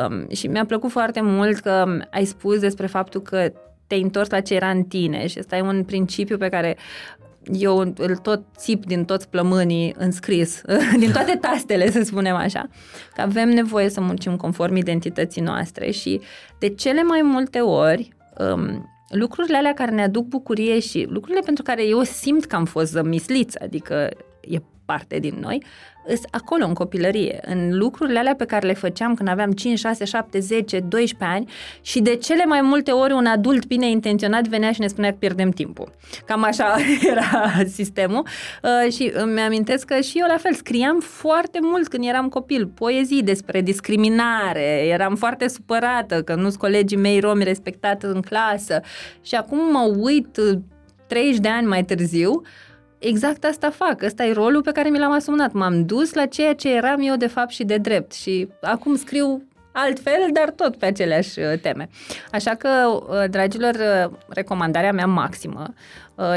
Um, și mi-a plăcut foarte mult că ai spus despre faptul că te-ai întors la ce era în tine și ăsta e un principiu pe care eu îl tot țip din toți plămânii înscris, din toate tastele, să spunem așa, că avem nevoie să muncim conform identității noastre și de cele mai multe ori um, lucrurile alea care ne aduc bucurie și lucrurile pentru care eu simt că am fost zămisliță, adică e parte din noi, acolo în copilărie, în lucrurile alea pe care le făceam când aveam 5, 6, 7, 10, 12 ani și de cele mai multe ori un adult bine intenționat venea și ne spunea că pierdem timpul. Cam așa era sistemul uh, și îmi amintesc că și eu la fel scriam foarte mult când eram copil, poezii despre discriminare, eram foarte supărată că nu-s colegii mei romi respectat în clasă și acum mă uit 30 de ani mai târziu uh, exact asta fac. Ăsta e rolul pe care mi l-am asumat. M-am dus la ceea ce eram eu de fapt și de drept și acum scriu altfel, dar tot pe aceleași uh, teme. Așa că, uh, dragilor, uh, recomandarea mea maximă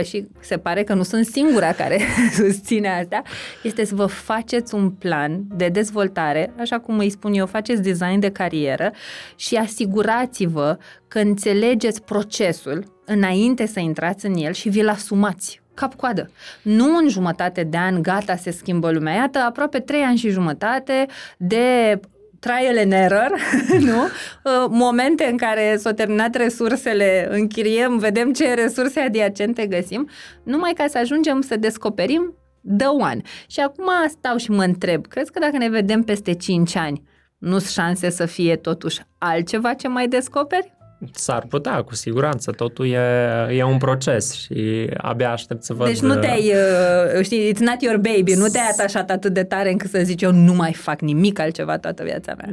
și se pare că nu sunt singura care susține asta, este să vă faceți un plan de dezvoltare, așa cum îi spun eu, faceți design de carieră și asigurați-vă că înțelegeți procesul înainte să intrați în el și vi-l asumați cap-coadă. Nu în jumătate de an, gata, se schimbă lumea. Iată, aproape trei ani și jumătate de trial and error, nu? Uh, momente în care s-au terminat resursele, închiriem, vedem ce resurse adiacente găsim, numai ca să ajungem să descoperim the one. Și acum stau și mă întreb, crezi că dacă ne vedem peste 5 ani, nu sunt șanse să fie totuși altceva ce mai descoperi? S-ar putea, cu siguranță. Totul e, e un proces și abia aștept să văd... Deci nu te-ai, uh, știi, it's not your baby, nu te-ai atașat atât de tare încât să zici eu nu mai fac nimic altceva toată viața mea.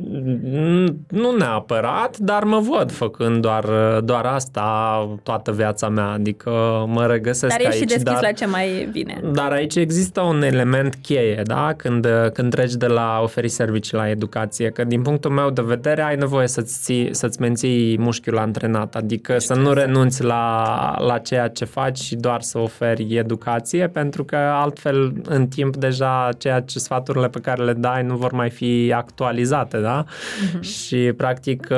Nu neapărat, dar mă văd făcând doar, doar asta toată viața mea, adică mă regăsesc aici. Dar ești și deschis dar, la ce mai vine. Dar aici există un element cheie, da? Când, când treci de la oferi servicii la educație, că din punctul meu de vedere ai nevoie să-ți, să-ți menții mușchiul antrenat, adică să nu renunți la, la ceea ce faci și doar să oferi educație, pentru că altfel în timp deja ceea ce sfaturile pe care le dai nu vor mai fi actualizate, da? Uh-huh. Și practic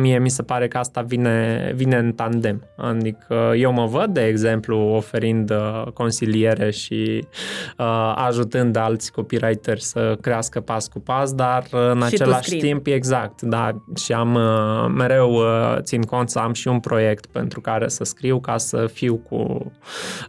mie mi se pare că asta vine, vine în tandem. Adică eu mă văd, de exemplu, oferind uh, consiliere și uh, ajutând alți copywriteri să crească pas cu pas, dar în și același timp, exact, da, și am uh, mereu uh, țin cont să am și un proiect pentru care să scriu ca să fiu cu,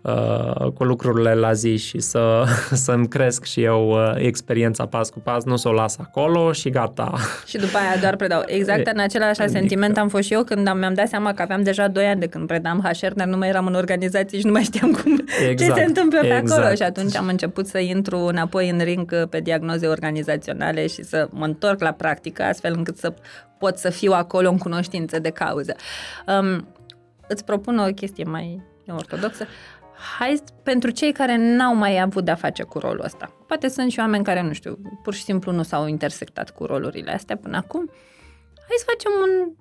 uh, cu lucrurile la zi și să, să-mi cresc și eu uh, experiența pas cu pas, nu să o las acolo și gata. Și după aia doar predau. Exact în același adică... sentiment am fost și eu când am, mi-am dat seama că aveam deja 2 ani de când predam HR, dar nu mai eram în organizație și nu mai știam cum, exact. ce se întâmplă pe exact. acolo. Și atunci am început să intru înapoi în ring pe diagnoze organizaționale și să mă întorc la practică, astfel încât să pot să fiu acolo în cunoștință de cauză. Um, îți propun o chestie mai ortodoxă. Hai, pentru cei care n-au mai avut de-a face cu rolul ăsta. Poate sunt și oameni care, nu știu, pur și simplu nu s-au intersectat cu rolurile astea până acum. Hai să facem un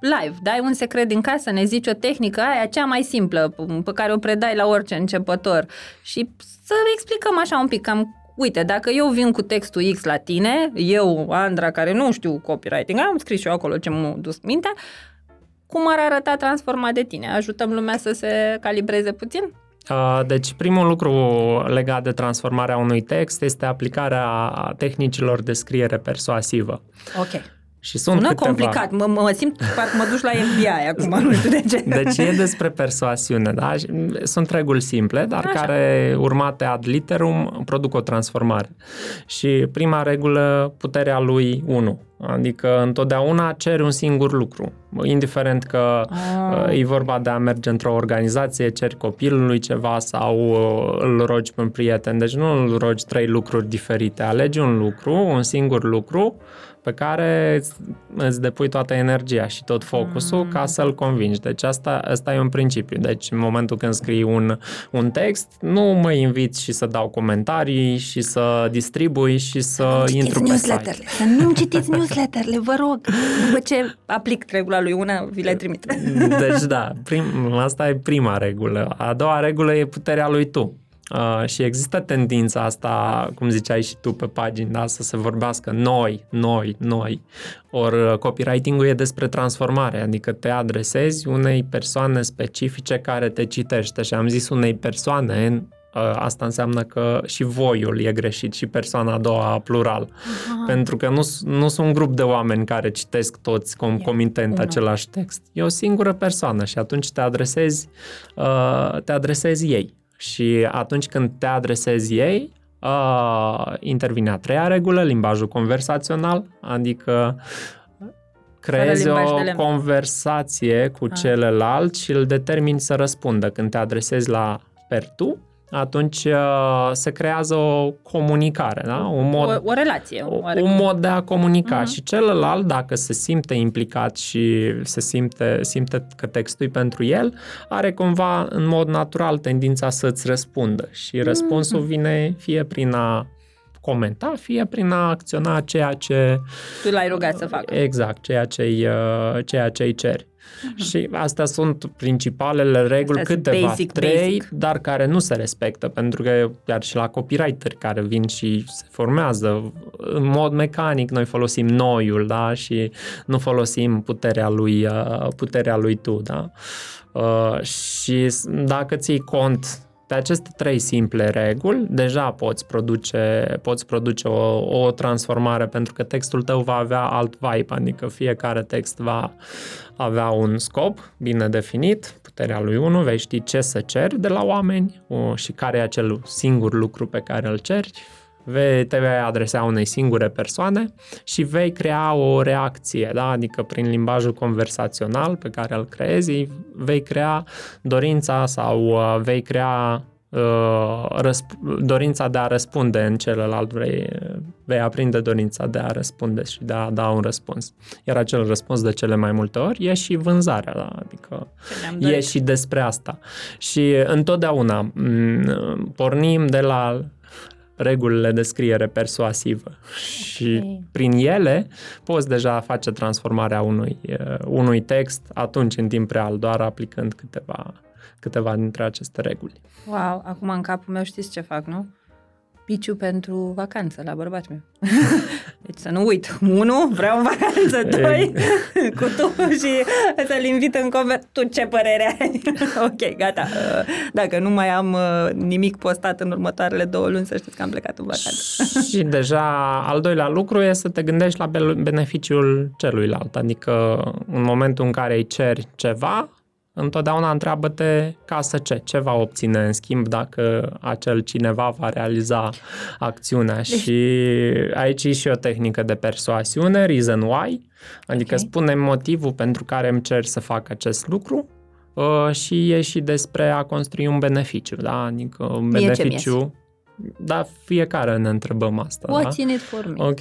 live, dai un secret din casă, ne zici o tehnică aia cea mai simplă pe care o predai la orice începător și să explicăm așa un pic cam Uite, dacă eu vin cu textul X la tine, eu, Andra, care nu știu copywriting, am scris și eu acolo ce m-a dus mintea, cum ar arăta transformat de tine? Ajutăm lumea să se calibreze puțin? Deci, primul lucru legat de transformarea unui text este aplicarea tehnicilor de scriere persuasivă. Ok. Și sunt Sună câteva... complicat, mă, mă simt parcă mă duci la FBI acum, nu știu de ce. Deci e despre persoasiune, da? Sunt reguli simple, dar Așa. care, urmate ad literum, produc o transformare. Și prima regulă, puterea lui 1. Adică întotdeauna ceri un singur lucru. Indiferent că ah. e vorba de a merge într-o organizație, ceri copilului ceva sau uh, îl rogi pe un prieten. Deci nu îl rogi trei lucruri diferite. Alegi un lucru, un singur lucru pe care îți depui toată energia și tot focusul mm. ca să-l convingi. Deci asta, asta e un principiu. Deci în momentul când scrii un, un text, nu mă inviți și să dau comentarii și să distribui și să nu intru pe site. Să nu citiți newsletterele, vă rog. După ce aplic regula lui una, vi le trimit. Deci da, prim, asta e prima regulă. A doua regulă e puterea lui tu. Uh, și există tendința asta, cum ziceai și tu pe pagini, da, să se vorbească noi, noi, noi. Ori uh, copywriting-ul e despre transformare, adică te adresezi unei persoane specifice care te citește. Și am zis unei persoane, uh, asta înseamnă că și voiul e greșit și persoana a doua plural. Aha. Pentru că nu, nu sunt un grup de oameni care citesc toți concomitent yeah. același text. E o singură persoană și atunci te adresezi, te adresezi ei. Și atunci când te adresezi ei, uh, intervine a treia regulă, limbajul conversațional, adică creezi o conversație cu ah. celălalt și îl determini să răspundă. Când te adresezi la per tu, atunci uh, se creează o comunicare, da? un mod, o, o relație. O, un mod de a comunica uh-huh. și celălalt, dacă se simte implicat și se simte, simte că textul e pentru el, are cumva în mod natural tendința să-ți răspundă și răspunsul uh-huh. vine fie prin a comenta, fie prin a acționa ceea ce... Tu l-ai rugat să facă. Exact, ceea ce-i, uh, ceea ce-i ceri. Uh-huh. Și astea sunt principalele reguli, astea câteva, basic, trei, basic. dar care nu se respectă, pentru că chiar și la copywriter care vin și se formează în mod mecanic, noi folosim noiul, da, și nu folosim puterea lui, uh, puterea lui tu, da. Uh, și dacă ții cont de aceste trei simple reguli, deja poți produce, poți produce o, o transformare pentru că textul tău va avea alt vibe, adică fiecare text va avea un scop bine definit, puterea lui 1, vei ști ce să ceri de la oameni o, și care e acel singur lucru pe care îl ceri, vei, te vei adresa unei singure persoane și vei crea o reacție, da? adică prin limbajul conversațional pe care îl creezi, vei crea dorința sau uh, vei crea uh, răsp- dorința de a răspunde în celălalt, vei, vei aprinde dorința de a răspunde și de a da un răspuns. Iar acel răspuns de cele mai multe ori e și vânzarea, da? adică e și despre asta. Și întotdeauna m- pornim de la regulile de scriere persuasivă și okay. prin ele poți deja face transformarea unui, uh, unui text atunci în timp real, doar aplicând câteva, câteva dintre aceste reguli. Wow, acum în capul meu știți ce fac, nu? piciu pentru vacanță la bărbatul meu. Deci să nu uit. Unu, vreau în vacanță. Doi, cu tu și să-l invit în conver. Tu ce părere ai? ok, gata. Dacă nu mai am uh, nimic postat în următoarele două luni, să știți că am plecat în vacanță. și deja al doilea lucru e să te gândești la beneficiul celuilalt. Adică în momentul în care îi ceri ceva, întotdeauna întreabă-te ca să ce, ce va obține în schimb dacă acel cineva va realiza acțiunea deci... și aici e și o tehnică de persoasiune, reason why, adică okay. spune motivul pentru care îmi cer să fac acest lucru uh, și e și despre a construi un beneficiu, da? Adică un beneficiu da, fiecare ne întrebăm asta. What's da? in it for me? Ok,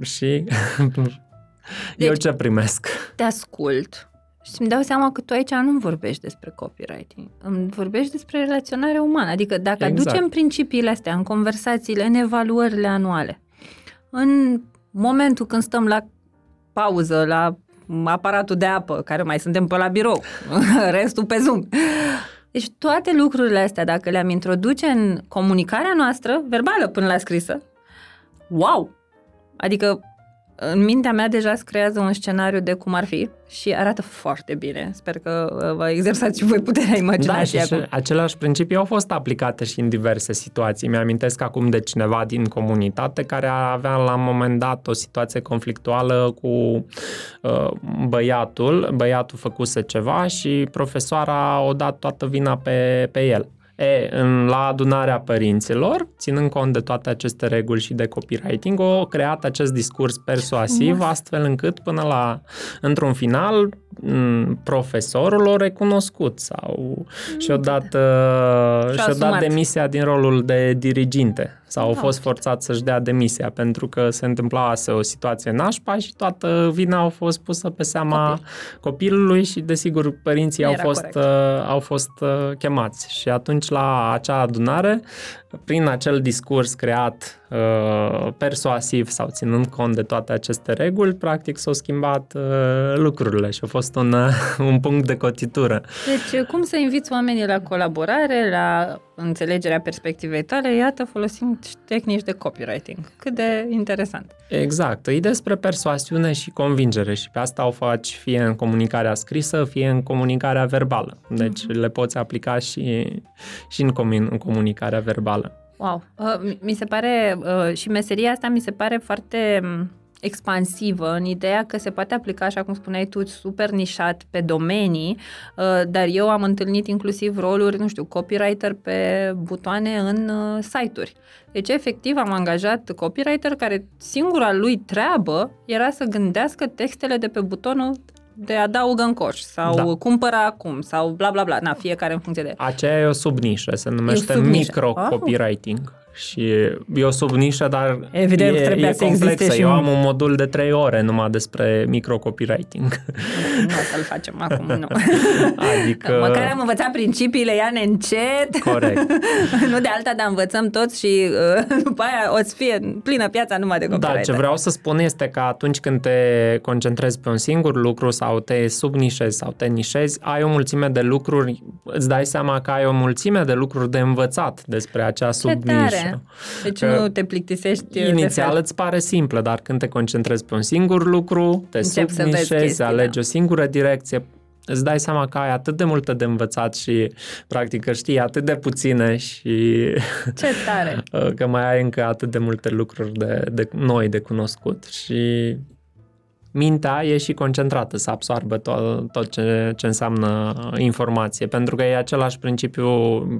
și deci, eu ce primesc? Te ascult, și îmi dau seama că tu aici nu vorbești despre copywriting, îmi vorbești despre relaționare umană. Adică dacă exact. aducem principiile astea în conversațiile, în evaluările anuale, în momentul când stăm la pauză, la aparatul de apă, care mai suntem pe la birou, restul pe Zoom. Deci toate lucrurile astea, dacă le-am introduce în comunicarea noastră, verbală până la scrisă, wow! Adică în mintea mea deja se creează un scenariu de cum ar fi și arată foarte bine. Sper că uh, vă exersați și voi puterea imaginației da, și acum. aceleași principii au fost aplicate și în diverse situații. Mi-amintesc acum de cineva din comunitate care avea la un moment dat o situație conflictuală cu uh, băiatul. Băiatul făcuse ceva și profesoara o dat toată vina pe, pe el. E, în, la adunarea părinților, ținând cont de toate aceste reguli și de copywriting, o creat acest discurs persuasiv, astfel încât până la, într-un final, profesorul o recunoscut sau și-o dat, uh, și-o dat demisia din rolul de diriginte sau au fost forțat să-și dea demisia pentru că se întâmplase o situație nașpa și toată vina a fost pusă pe seama Copil. copilului și desigur părinții au fost, uh, au fost uh, chemați. Și atunci la acea adunare prin acel discurs creat uh, persuasiv sau ținând cont de toate aceste reguli, practic s-au schimbat uh, lucrurile și a fost un, uh, un punct de cotitură. Deci, cum să inviți oamenii la colaborare, la înțelegerea perspectivei tale, iată, folosim tehnici de copywriting. Cât de interesant. Exact. E despre persoasiune și convingere și pe asta o faci fie în comunicarea scrisă, fie în comunicarea verbală. Deci mm-hmm. le poți aplica și, și în, comun- în comunicarea verbală. Wow! Uh, mi se pare, uh, și meseria asta mi se pare foarte um, expansivă în ideea că se poate aplica, așa cum spuneai tu, super nișat pe domenii, uh, dar eu am întâlnit inclusiv roluri, nu știu, copywriter pe butoane în uh, site-uri. Deci, efectiv, am angajat copywriter care singura lui treabă era să gândească textele de pe butonul de adaugă în coș sau da. cumpără acum sau bla bla bla, na, fiecare în funcție de... Aceea e o subnișă, se numește micro-copywriting. Ah și e o subnișă, dar Evident, e, e să complexă. Eu am un modul de trei ore numai despre micro-copywriting. Nu, nu o să-l facem acum, nu. Adică... Măcar am învățat principiile, ia încet. Corect. nu de alta, dar învățăm toți și uh, după aia o să fie plină piața numai de copywriting. Da, ce vreau să spun este că atunci când te concentrezi pe un singur lucru sau te subnișezi sau te nișezi, ai o mulțime de lucruri, îți dai seama că ai o mulțime de lucruri de învățat despre acea subnișă așa. Deci că nu te plictisești Inițial îți pare simplă, dar când te concentrezi pe un singur lucru, te subnișezi, alegi o singură direcție, îți dai seama că ai atât de multe de învățat și practic că știi atât de puține și Ce tare! că mai ai încă atât de multe lucruri de, de noi de cunoscut și mintea e și concentrată să absoarbă tot, tot ce, ce înseamnă informație, pentru că e același principiu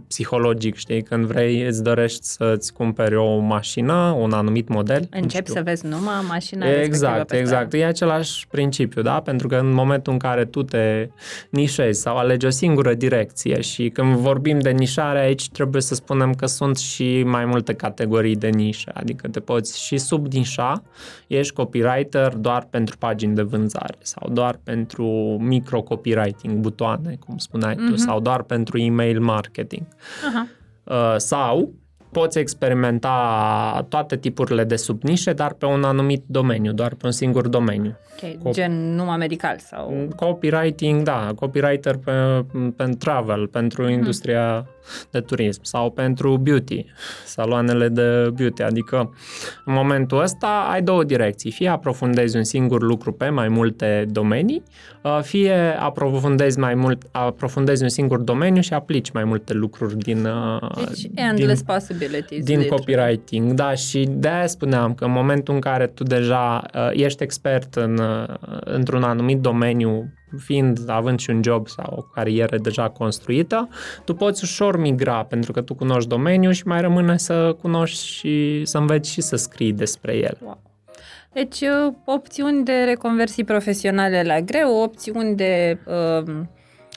psihologic, știi, când vrei, îți dorești să-ți cumperi o mașină, un anumit model. Începi să vezi numai mașina Exact, exact. E același principiu, da? Pentru că în momentul în care tu te nișezi sau alegi o singură direcție și când vorbim de nișare aici, trebuie să spunem că sunt și mai multe categorii de nișă, adică te poți și subnișa, ești copywriter doar pentru pagini de vânzare sau doar pentru micro-copywriting, butoane, cum spuneai uh-huh. tu, mhm. sau doar pentru email marketing. Uh-huh. Sau poți experimenta toate tipurile de subnișe, dar pe un anumit domeniu, doar pe un singur domeniu. Okay, Cop- gen numai medical sau... Copywriting, da, copywriter pe, pe travel, pentru uh-huh. industria de turism sau pentru beauty, saloanele de beauty. Adică în momentul ăsta ai două direcții. Fie aprofundezi un singur lucru pe mai multe domenii, uh, fie aprofundezi mai mult, aprofundezi un singur domeniu și aplici mai multe lucruri din uh, deci, endless din, possibilities. Din literally. copywriting, da, și de aia spuneam că în momentul în care tu deja uh, ești expert în, într-un anumit domeniu fiind, având și un job sau o carieră deja construită, tu poți ușor migra pentru că tu cunoști domeniul și mai rămâne să cunoști și să înveți și să scrii despre el. Wow. Deci, uh, opțiuni de reconversii profesionale la greu, opțiuni de uh,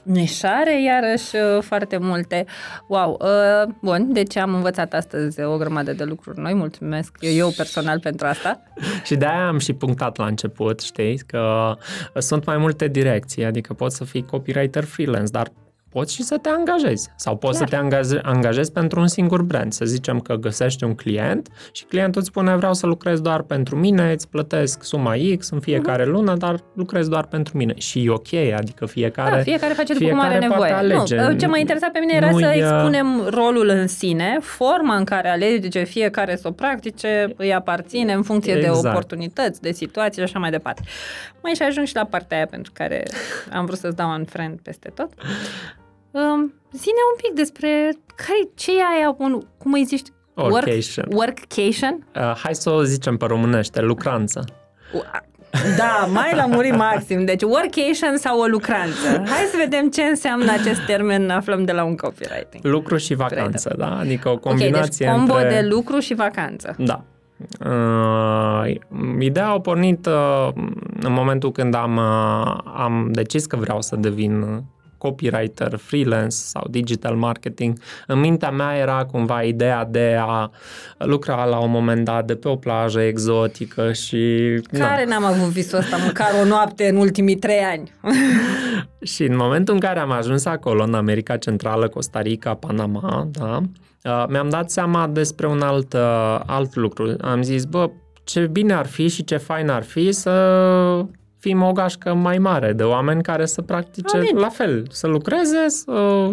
nișare, iarăși uh, foarte multe. Wow! Uh, bun, deci am învățat astăzi o grămadă de lucruri noi, mulțumesc eu personal pentru asta. și de-aia am și punctat la început, știți, că sunt mai multe direcții, adică poți să fii copywriter freelance, dar poți și să te angajezi. Sau poți Clar. să te angajezi, angajezi pentru un singur brand. Să zicem că găsești un client și clientul îți spune vreau să lucrez doar pentru mine, îți plătesc suma X în fiecare uh-huh. lună, dar lucrez doar pentru mine. Și e ok, adică fiecare... Da, fiecare face după cum fiecare are poate nevoie. Alege. Nu, ce mă interesa pe mine era Nu-i, să uh, expunem rolul în sine, forma în care alege fiecare să o practice, îi aparține în funcție de Exact. oportunități, de situații și așa mai departe. Mai și ajung și la partea aia pentru care am vrut să-ți dau un friend peste tot. Um, zine un pic despre care, ce e aia, un, cum îi zici? Workation. Work, workcation? Uh, hai să o zicem pe românește, lucranță. Da, mai la muri maxim. Deci workation sau o lucranță. Hai să vedem ce înseamnă acest termen, aflăm de la un copywriting. Lucru și vacanță, da? Adică o Ok, combinație deci combo între... de lucru și vacanță. Da. Uh, ideea a pornit uh, în momentul când am, uh, am decis că vreau să devin copywriter, freelance sau digital marketing. În mintea mea era cumva ideea de a lucra la un moment dat de pe o plajă exotică și... Care n-am avut visul ăsta măcar o noapte în ultimii trei ani? Și în momentul în care am ajuns acolo, în America Centrală, Costa Rica, Panama, da, uh, mi-am dat seama despre un alt, uh, alt lucru. Am zis, bă, ce bine ar fi și ce fain ar fi să fim o gașcă mai mare de oameni care să practice Amin. la fel, să lucreze, să,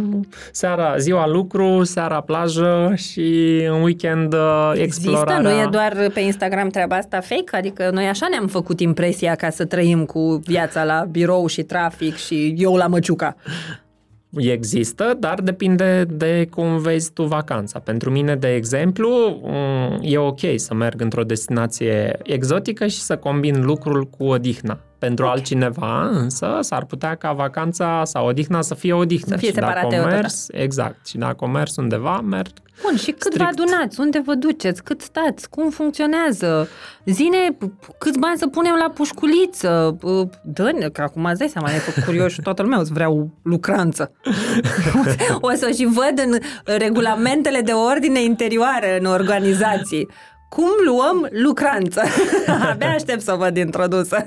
seara, ziua lucru, seara plajă și în weekend uh, Există, explorarea. nu e doar pe Instagram treaba asta fake? Adică noi așa ne-am făcut impresia ca să trăim cu viața la birou și trafic și eu la măciuca. Există, dar depinde de cum vezi tu vacanța. Pentru mine, de exemplu, mm, e ok să merg într-o destinație exotică și să combin lucrul cu odihna. Pentru okay. altcineva, însă, s-ar putea ca vacanța sau odihna să fie odihnă. Să fie și dacă separate o odată. mers, exact. Și dacă o mers undeva, merg Bun, și cât vă Strict. adunați? Unde vă duceți? Cât stați? Cum funcționează? Zine câți bani să punem la pușculiță? dă că acum îți dai seama, ne făcut curios și toată lumea o să vrea o lucranță. o să și văd în regulamentele de ordine interioară în organizații. Cum luăm lucranță? Abia aștept să o văd introdusă.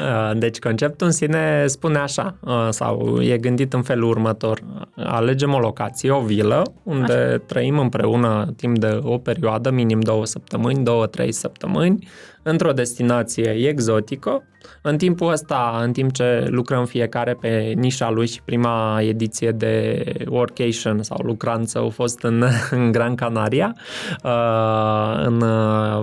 Uh, Deci conceptul în sine spune așa, uh, sau e gândit în felul următor. Alegem o locație, o vilă, unde așa. trăim împreună timp de o perioadă, minim două săptămâni, două, trei săptămâni, într-o destinație exotică. În timpul ăsta, în timp ce lucrăm fiecare pe nișa lui și prima ediție de workation sau lucranță a fost în, în Gran Canaria, uh, în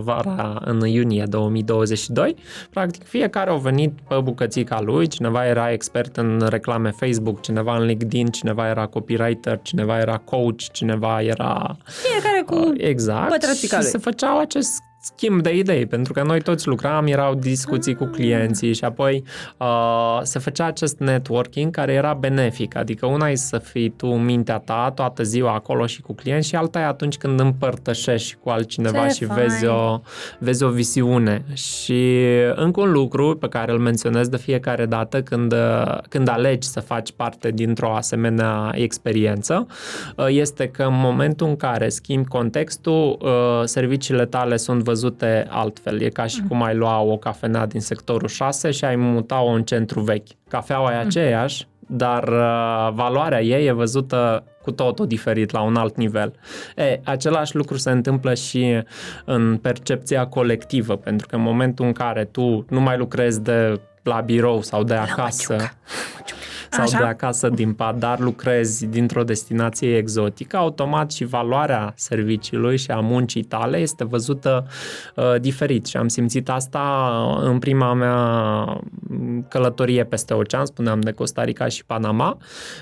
vara, în iunie 2022, practic fiecare a venit pe bucățica lui, cineva era expert în reclame Facebook, cineva în LinkedIn, cineva era copywriter, cineva era coach, cineva era... Fiecare cu Exact. pătrățica și lui. se făceau acest schimb de idei, pentru că noi toți lucram, erau discuții cu clienții și apoi uh, se făcea acest networking care era benefic, adică una e să fii tu în mintea ta toată ziua acolo și cu clienți și alta e atunci când împărtășești cu altcineva Ce și fain. vezi o, vezi o visiune. Și încă un lucru pe care îl menționez de fiecare dată când, uh, când alegi să faci parte dintr-o asemenea experiență, uh, este că în momentul în care schimbi contextul, uh, serviciile tale sunt văzute altfel. E ca și cum ai lua o cafenea din sectorul 6 și ai muta-o în centru vechi. Cafeaua e aceeași, dar uh, valoarea ei e văzută cu totul diferit, la un alt nivel. E, același lucru se întâmplă și în percepția colectivă, pentru că în momentul în care tu nu mai lucrezi de la birou sau de acasă, sau Așa. de acasă din pat, dar lucrezi dintr-o destinație exotică, automat și valoarea serviciului și a muncii tale este văzută uh, diferit și am simțit asta în prima mea călătorie peste ocean, spuneam de Costa Rica și Panama,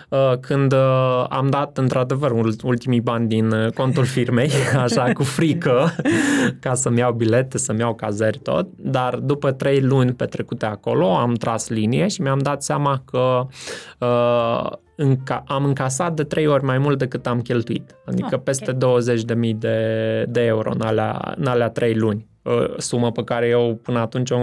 uh, când uh, am dat într-adevăr ul- ultimii bani din uh, contul firmei, așa cu frică, ca să-mi iau bilete, să-mi iau cazări tot, dar după trei luni petrecute acolo am tras linie și mi-am dat seama că uh, înca- am încasat de trei ori mai mult decât am cheltuit, adică Ah, oh, ok. peste 20.000 de, de euro în alea, în alea trei luni uh, sumă pe care eu până atunci o,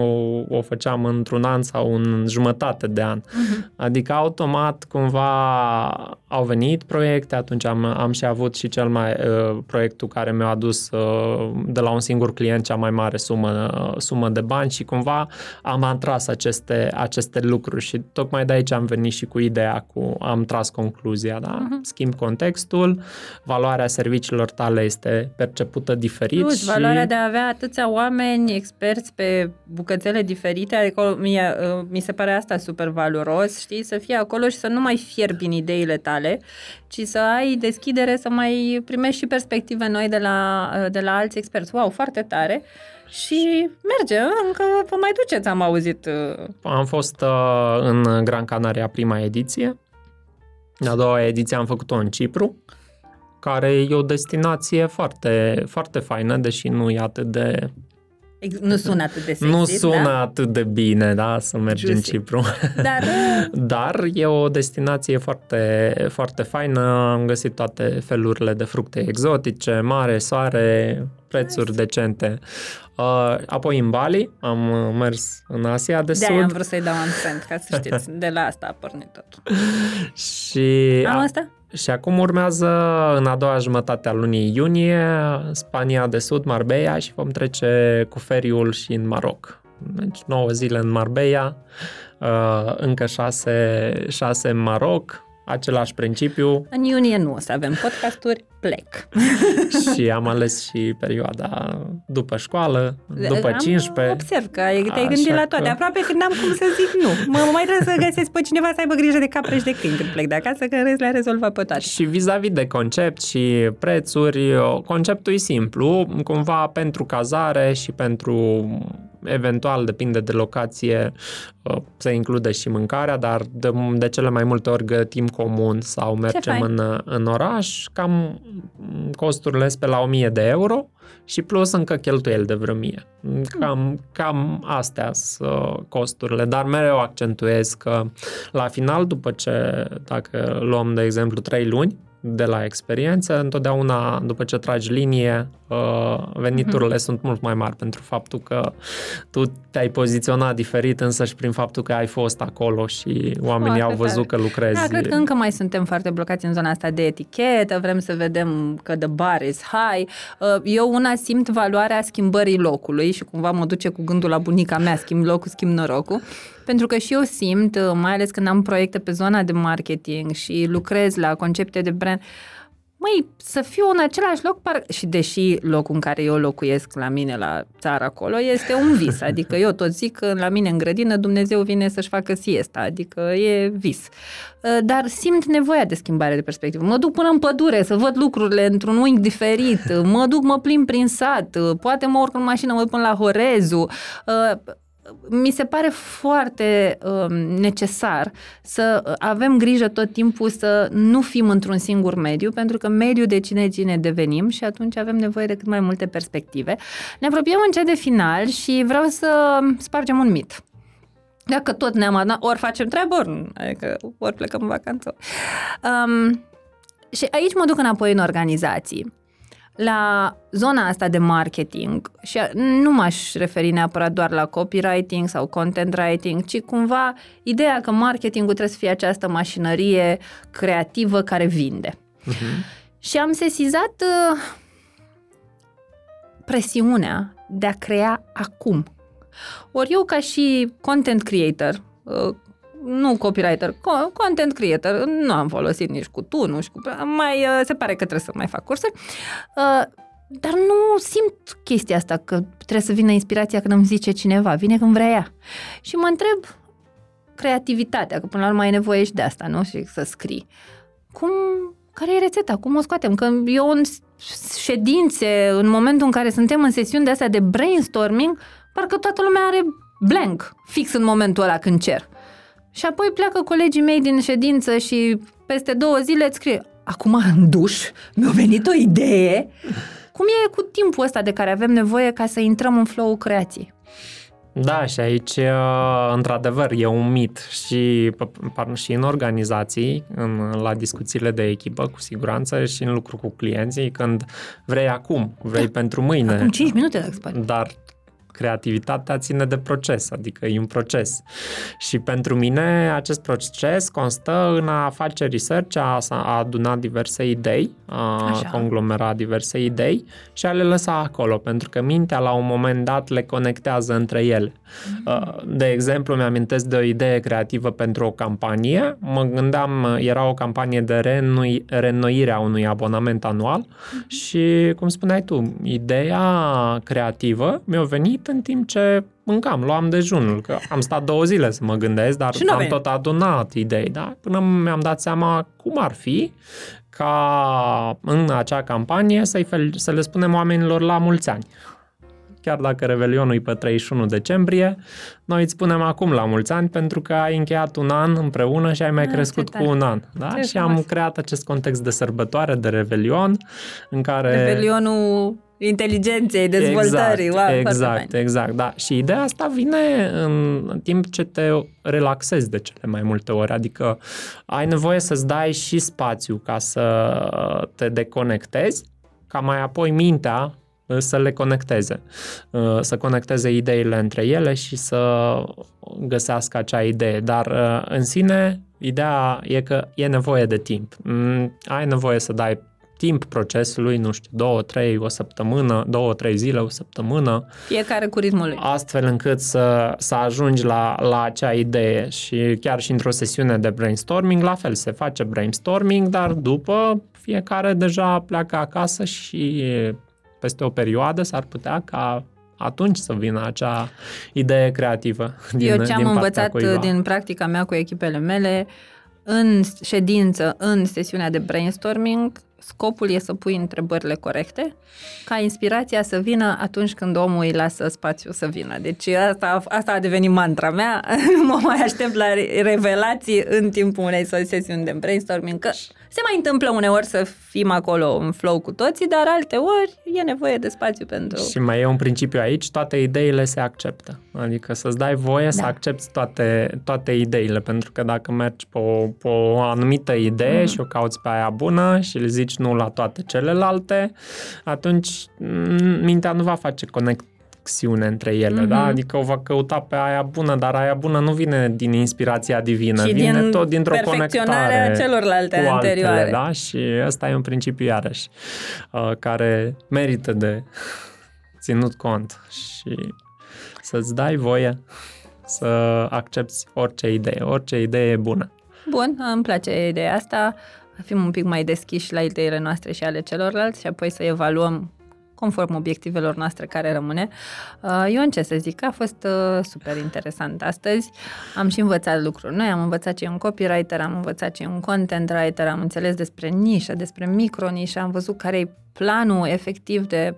o făceam într-un an sau în jumătate de an. Mhm. Adică automat cumva au venit proiecte, atunci am, am și avut și cel mai uh, proiectul care mi-a adus uh, de la un singur client cea mai mare sumă, uh, sumă de bani și cumva am atras aceste, aceste lucruri și tocmai de aici am venit și cu ideea, cu am tras concluzia, da? Uh-huh. Schimb contextul, valoarea serviciilor tale este percepută diferit Plus, și... valoarea de a avea atâția oameni experți pe bucățele diferite, adică mie, uh, mi se pare asta super valoros, știi, să fii acolo și să nu mai fierbi în ideile tale, ci să ai deschidere, să mai primești și perspective noi de la, uh, de la alți experți. Wow, foarte tare! Și merge, încă vă mai duceți, am auzit. uh, Am fost uh, în Gran Canaria prima ediție. A doua ediție am făcut-o în Cipru, care e o destinație foarte, foarte faină, deși nu e atât de... ex- Nu sună atât de sexy, nu sună da? atât de bine, da, să mergi în Juicy. Cipru. Dar uh, Dar e o destinație foarte, foarte faină. Am găsit toate felurile de fructe exotice, mare, soare, prețuri nice. decente. Uh, apoi în Bali am uh, mers în Asia de de Sud am vrut să-i dau un cent, ca să știți. De la asta a pornit tot. și Am a- asta? Și acum urmează în a doua jumătate a lunii iunie Spania de Sud, Marbella și vom trece cu feriul și în Maroc. Deci 9 zile în Marbella, uh, încă 6, 6 în Maroc, același principiu În iunie nu o să avem podcasturi, plec. și am ales și perioada după școală, după Am 15. Observ că ai, te-ai Așa gândit la toate. că- Aproape când n-am cum să zic nu. Mă, mai trebuie să găsesc pe cineva să aibă grijă de capre și de câini când plec de acasă, că în rest le-a rezolvat pe toate. Și vis-a-vis de concept și prețuri, conceptul e simplu, cumva pentru cazare și pentru eventual, depinde de locație, se include și mâncarea, dar de, de cele mai multe ori gătim comun sau mergem fain. în, în oraș, cam costurile sunt pe la 1000 de euro și plus încă cheltuieli de vreo 1000. Cam, cam astea sunt costurile, dar mereu accentuez că la final, după ce, dacă luăm de exemplu 3 luni, de la experiență, întotdeauna după ce tragi linie, uh, veniturile mm-hmm. sunt mult mai mari pentru faptul că tu te-ai poziționat diferit însă și prin faptul că ai fost acolo și oamenii Foarte au văzut tare. că lucrezi. Da, cred că încă mai suntem foarte blocați în zona asta de etichetă, vrem să vedem că the bar is high. Uh, Eu una simt valoarea schimbării locului și cumva mă duce cu gândul la bunica mea, schimb locul, schimb norocul. Pentru că și eu simt, uh, mai ales când am proiecte pe zona de marketing și lucrez la concepte de brand, Măi, să fiu în același loc, par... și deși locul în care eu locuiesc la mine la țară acolo este un vis, adică eu tot zic că la mine în grădină Dumnezeu vine să-și facă siesta, adică e vis. Dar simt nevoia de schimbare de perspectivă. Mă duc până în pădure să văd lucrurile într-un unghi diferit, mă duc, mă plimb prin sat, poate mă urc în mașină, mă duc până la Horezu, mi se pare foarte um, necesar să avem grijă tot timpul să nu fim într-un singur mediu, pentru că mediul decide cine devenim și atunci avem nevoie de cât mai multe perspective. Ne apropiem încet de final și vreau să spargem un mit. Dacă tot ne-am adunat, ori facem treabă, ori, nu, adică ori plecăm în vacanță. Um, și aici mă duc înapoi în organizații la zona asta de marketing și nu m-aș referi neapărat doar la copywriting sau content writing, ci cumva ideea că marketingul trebuie să fie această mașinărie creativă care vinde. Uh-huh. Și am sesizat uh, presiunea de a crea acum. Ori eu ca și content creator, uh, nu copywriter, content creator, nu am folosit nici cu tu, nu știu, mai, uh, se pare că trebuie să mai fac cursuri, uh, dar nu simt chestia asta, că trebuie să vină inspirația când îmi zice cineva, vine când vrea ea. Și mă întreb creativitatea, că până la urmă ai nevoie și de asta, nu? Și să scrii. Cum, care e rețeta? Cum o scoatem? Că eu în ședințe, în momentul în care suntem în sesiuni de astea de brainstorming, parcă toată lumea are blank, fix în momentul ăla când cer. Și apoi pleacă colegii mei din ședință și peste două zile îți scrie Acum în duș mi-a venit o idee. Cum e cu timpul ăsta de care avem nevoie ca să intrăm în flow creației? Da, și aici, într-adevăr, e un mit și, și în organizații, în, la discuțiile de echipă, cu siguranță, și în lucru cu clienții, când vrei acum, vrei da. pentru mâine. Acum 5 minute, dacă se poate. Dar creativitatea ține de proces, adică e un proces. Și pentru mine acest proces constă în a face research, a, a aduna diverse idei, a Așa. conglomera diverse idei și a le lăsa acolo, pentru că mintea la un moment dat le conectează între ele. Mm-hmm. De exemplu, mi-amintesc de o idee creativă pentru o campanie. Mă gândeam, era o campanie de reînnoi, reînnoire a unui abonament anual Mm-hmm. și, cum spuneai tu, ideea creativă mi-a venit în timp ce mâncam, luam dejunul, că am stat două zile să mă gândesc, dar Și n-a am venit. tot adunat idei, da? Până mi-am dat seama cum ar fi ca în acea campanie să-i fel, să le spunem oamenilor la mulți ani. Chiar dacă Revelionul e pe 31 decembrie, noi îți spunem acum la mulți ani pentru că ai încheiat un an împreună și ai mai Ah, crescut ce cu tare. un an. Da? Ce și am frumos. creat acest context de sărbătoare, de Revelion, în care... Revelionul inteligenței, dezvoltării. Exact, wow, foarte exact, fain. exact, da. Și ideea asta vine în timp ce te relaxezi de cele mai multe ori, adică ai nevoie să-ți dai și spațiu ca să te deconectezi, ca mai apoi mintea uh, să le conecteze, uh, să conecteze ideile între ele și să găsească acea idee. Dar uh, în sine, ideea e că e nevoie de timp. Mm, Ai nevoie să dai timp procesului, nu știu, două, trei, o săptămână, două, trei zile, o săptămână, Fiecare cu ritmul lui. astfel încât să, să ajungi la, la acea idee și chiar și într-o sesiune de brainstorming, la fel, se face brainstorming, dar după fiecare deja pleacă acasă și peste o perioadă s-ar putea ca atunci să vină acea idee creativă din, Eu ce am din partea învățat cuiva. din practica mea cu echipele mele, în ședință, în sesiunea de brainstorming, scopul e să pui întrebările corecte, ca inspirația să vină atunci când omul îi lasă spațiu să vină. Deci asta, asta a devenit mantra mea, nu mă mai aștept la re- revelații în timpul unei sesiuni de brainstorming, că se mai întâmplă uneori să fim acolo în flow cu toții, dar alte ori e nevoie de spațiu pentru... Și mai e un principiu aici, toate ideile se acceptă. Adică să-ți dai voie da. să Da. accepti toate, toate ideile, pentru că dacă mergi pe o, pe o anumită idee mm. și o cauți pe aia bună și le zici nu la toate celelalte, atunci mm, mintea nu va face conexiune între ele, mm-hmm. da? Adică o va căuta pe aia bună, dar aia bună nu vine din inspirația divină, Și vine din tot dintr-o perfecționarea conectare celorlalte cu anterioare. altele, da? Și ăsta e un principiu iarăși uh, care merită de ținut cont și să-ți dai voie să accepti orice idee. Orice idee e bună. Bun, îmi place ideea asta. Fim un pic mai deschiși la ideile noastre și ale celorlalți și apoi să evaluăm conform obiectivelor noastre care rămâne. Uh, Ion, ce să zic, a fost uh, super interesant astăzi. Am și învățat lucruri noi, am învățat ce e un copywriter, am învățat ce e un content writer, am înțeles despre nișă, despre micronișă, am văzut care e planul efectiv de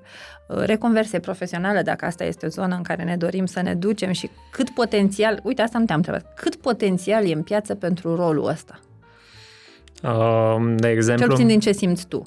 uh, reconversie profesională, dacă asta este o zonă în care ne dorim să ne ducem și cât potențial, uite, asta nu te-am întrebat, cât potențial e în piață pentru rolul ăsta? Uh, De Cel exemplu, puțin din ce simți tu.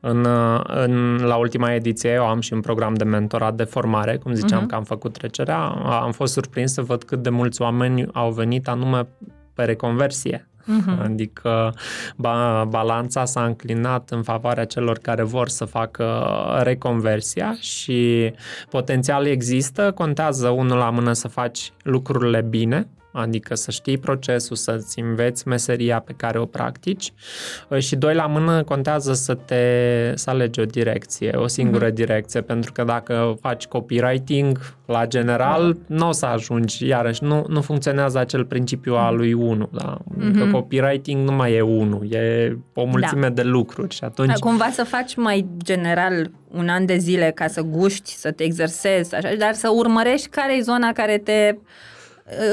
în, uh, în, la ultima ediție eu am și un program de mentorat de formare, cum ziceam Mhm. că am făcut trecerea. Am fost surprins să văd cât de mulți oameni au venit anume pe reconversie. Mhm. Adică ba, balanța s-a înclinat în favoarea celor care vor să facă reconversia și potențial există, contează unul la mână să faci lucrurile bine, adică să știi procesul, să-ți înveți meseria pe care o practici și doi la mână contează să te să alegi o direcție, o singură Mhm. mm-hmm. direcție, pentru că dacă faci copywriting la general, nu o să ajungi, iarăși nu, nu funcționează acel principiu al lui 1, da? Adică Mhm. copywriting nu mai e unul, e o mulțime de lucruri și atunci Da, Cumva să faci mai general un an de zile ca să guști, să te exersezi, așa, dar să urmărești care e zona care te uh,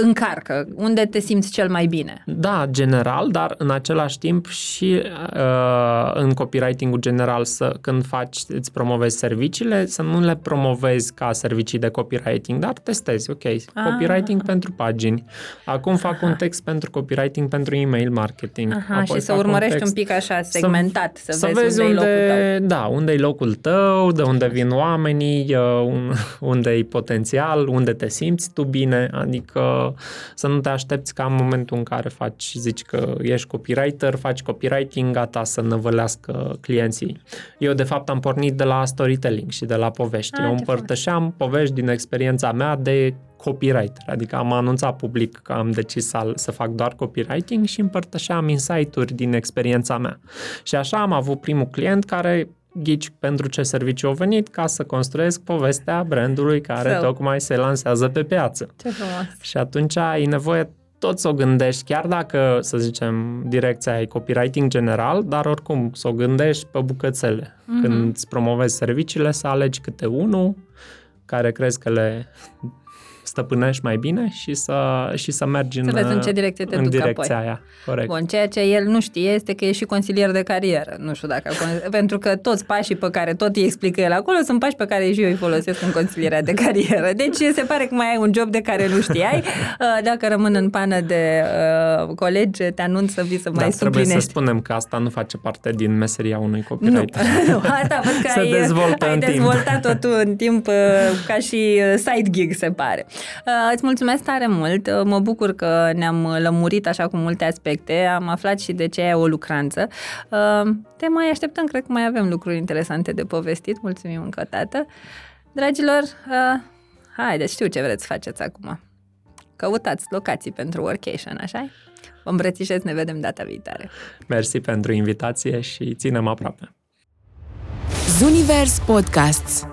încarcă, unde te simți cel mai bine. Da, general, dar în același timp și uh, în copywriting-ul general să, când faci, îți promovezi serviciile, să nu le promovezi ca servicii de copywriting, dar testezi, ok, copywriting pentru pagini. Acum fac un text pentru copywriting pentru email marketing. Aha, Apoi și să fac un urmărești text un pic așa segmentat, să, să vezi, vezi unde, unde, e locul tău. Da, unde e locul tău, de unde vin oamenii, uh, un- unde e potențial, unde te simți tu bine, adică că să nu te aștepți ca în momentul în care faci, zici că ești copywriter, faci copywriting, gata să năvălească clienții. Eu, de fapt, am pornit de la storytelling și de la povești. Ah, Eu ce împărtășeam frumos. povești din experiența mea de copywriter, adică am anunțat public că am decis să, să fac doar copywriting și împărtășeam insight-uri din experiența mea. Și așa am avut primul client care ghici pentru ce serviciu au venit ca să construiesc povestea brandului care Sau. tocmai se lansează pe piață. Ce frumos. Și atunci ai nevoie tot să o gândești, chiar dacă, să zicem, direcția e copywriting general, dar oricum să o gândești pe bucățele. Mm-hmm. Când îți promovezi serviciile, să alegi câte unul care crezi că le stăpânești mai bine și să, și să mergi Să în, vezi în ce direcție te în duc direcția apoi. aia. Corect. Bun, ceea ce el nu știe este că e și consilier de carieră. Nu știu dacă... pentru că toți pașii pe care tot îi explică el acolo sunt pași pe care și eu îi folosesc în consilierea de carieră. Deci se pare că mai ai un job de care nu știai. Uh, Dacă rămân în pană de uh, colegi, te anunț să vii să mai Dar trebuie să suplinești. spunem că asta nu face parte din meseria unui Nu, copywriter. nu, asta văd că Se ai, dezvoltă ai în timp. dezvoltat-o tu în timp uh, ca și uh, side gig, se pare. Uh, Îți mulțumesc tare mult, Uh, mă bucur că ne-am lămurit așa cu multe aspecte, am aflat și de ce e o lucranță. Uh, Te mai așteptăm, cred că mai avem lucruri interesante de povestit, mulțumim încă o dată. Dragilor, uh, haideți, știu ce vreți să faceți acum. Căutați locații pentru workation, așa Vă îmbrățișez, ne vedem data viitoare. Mersi pentru invitație și ținem aproape. Zunivers Podcasts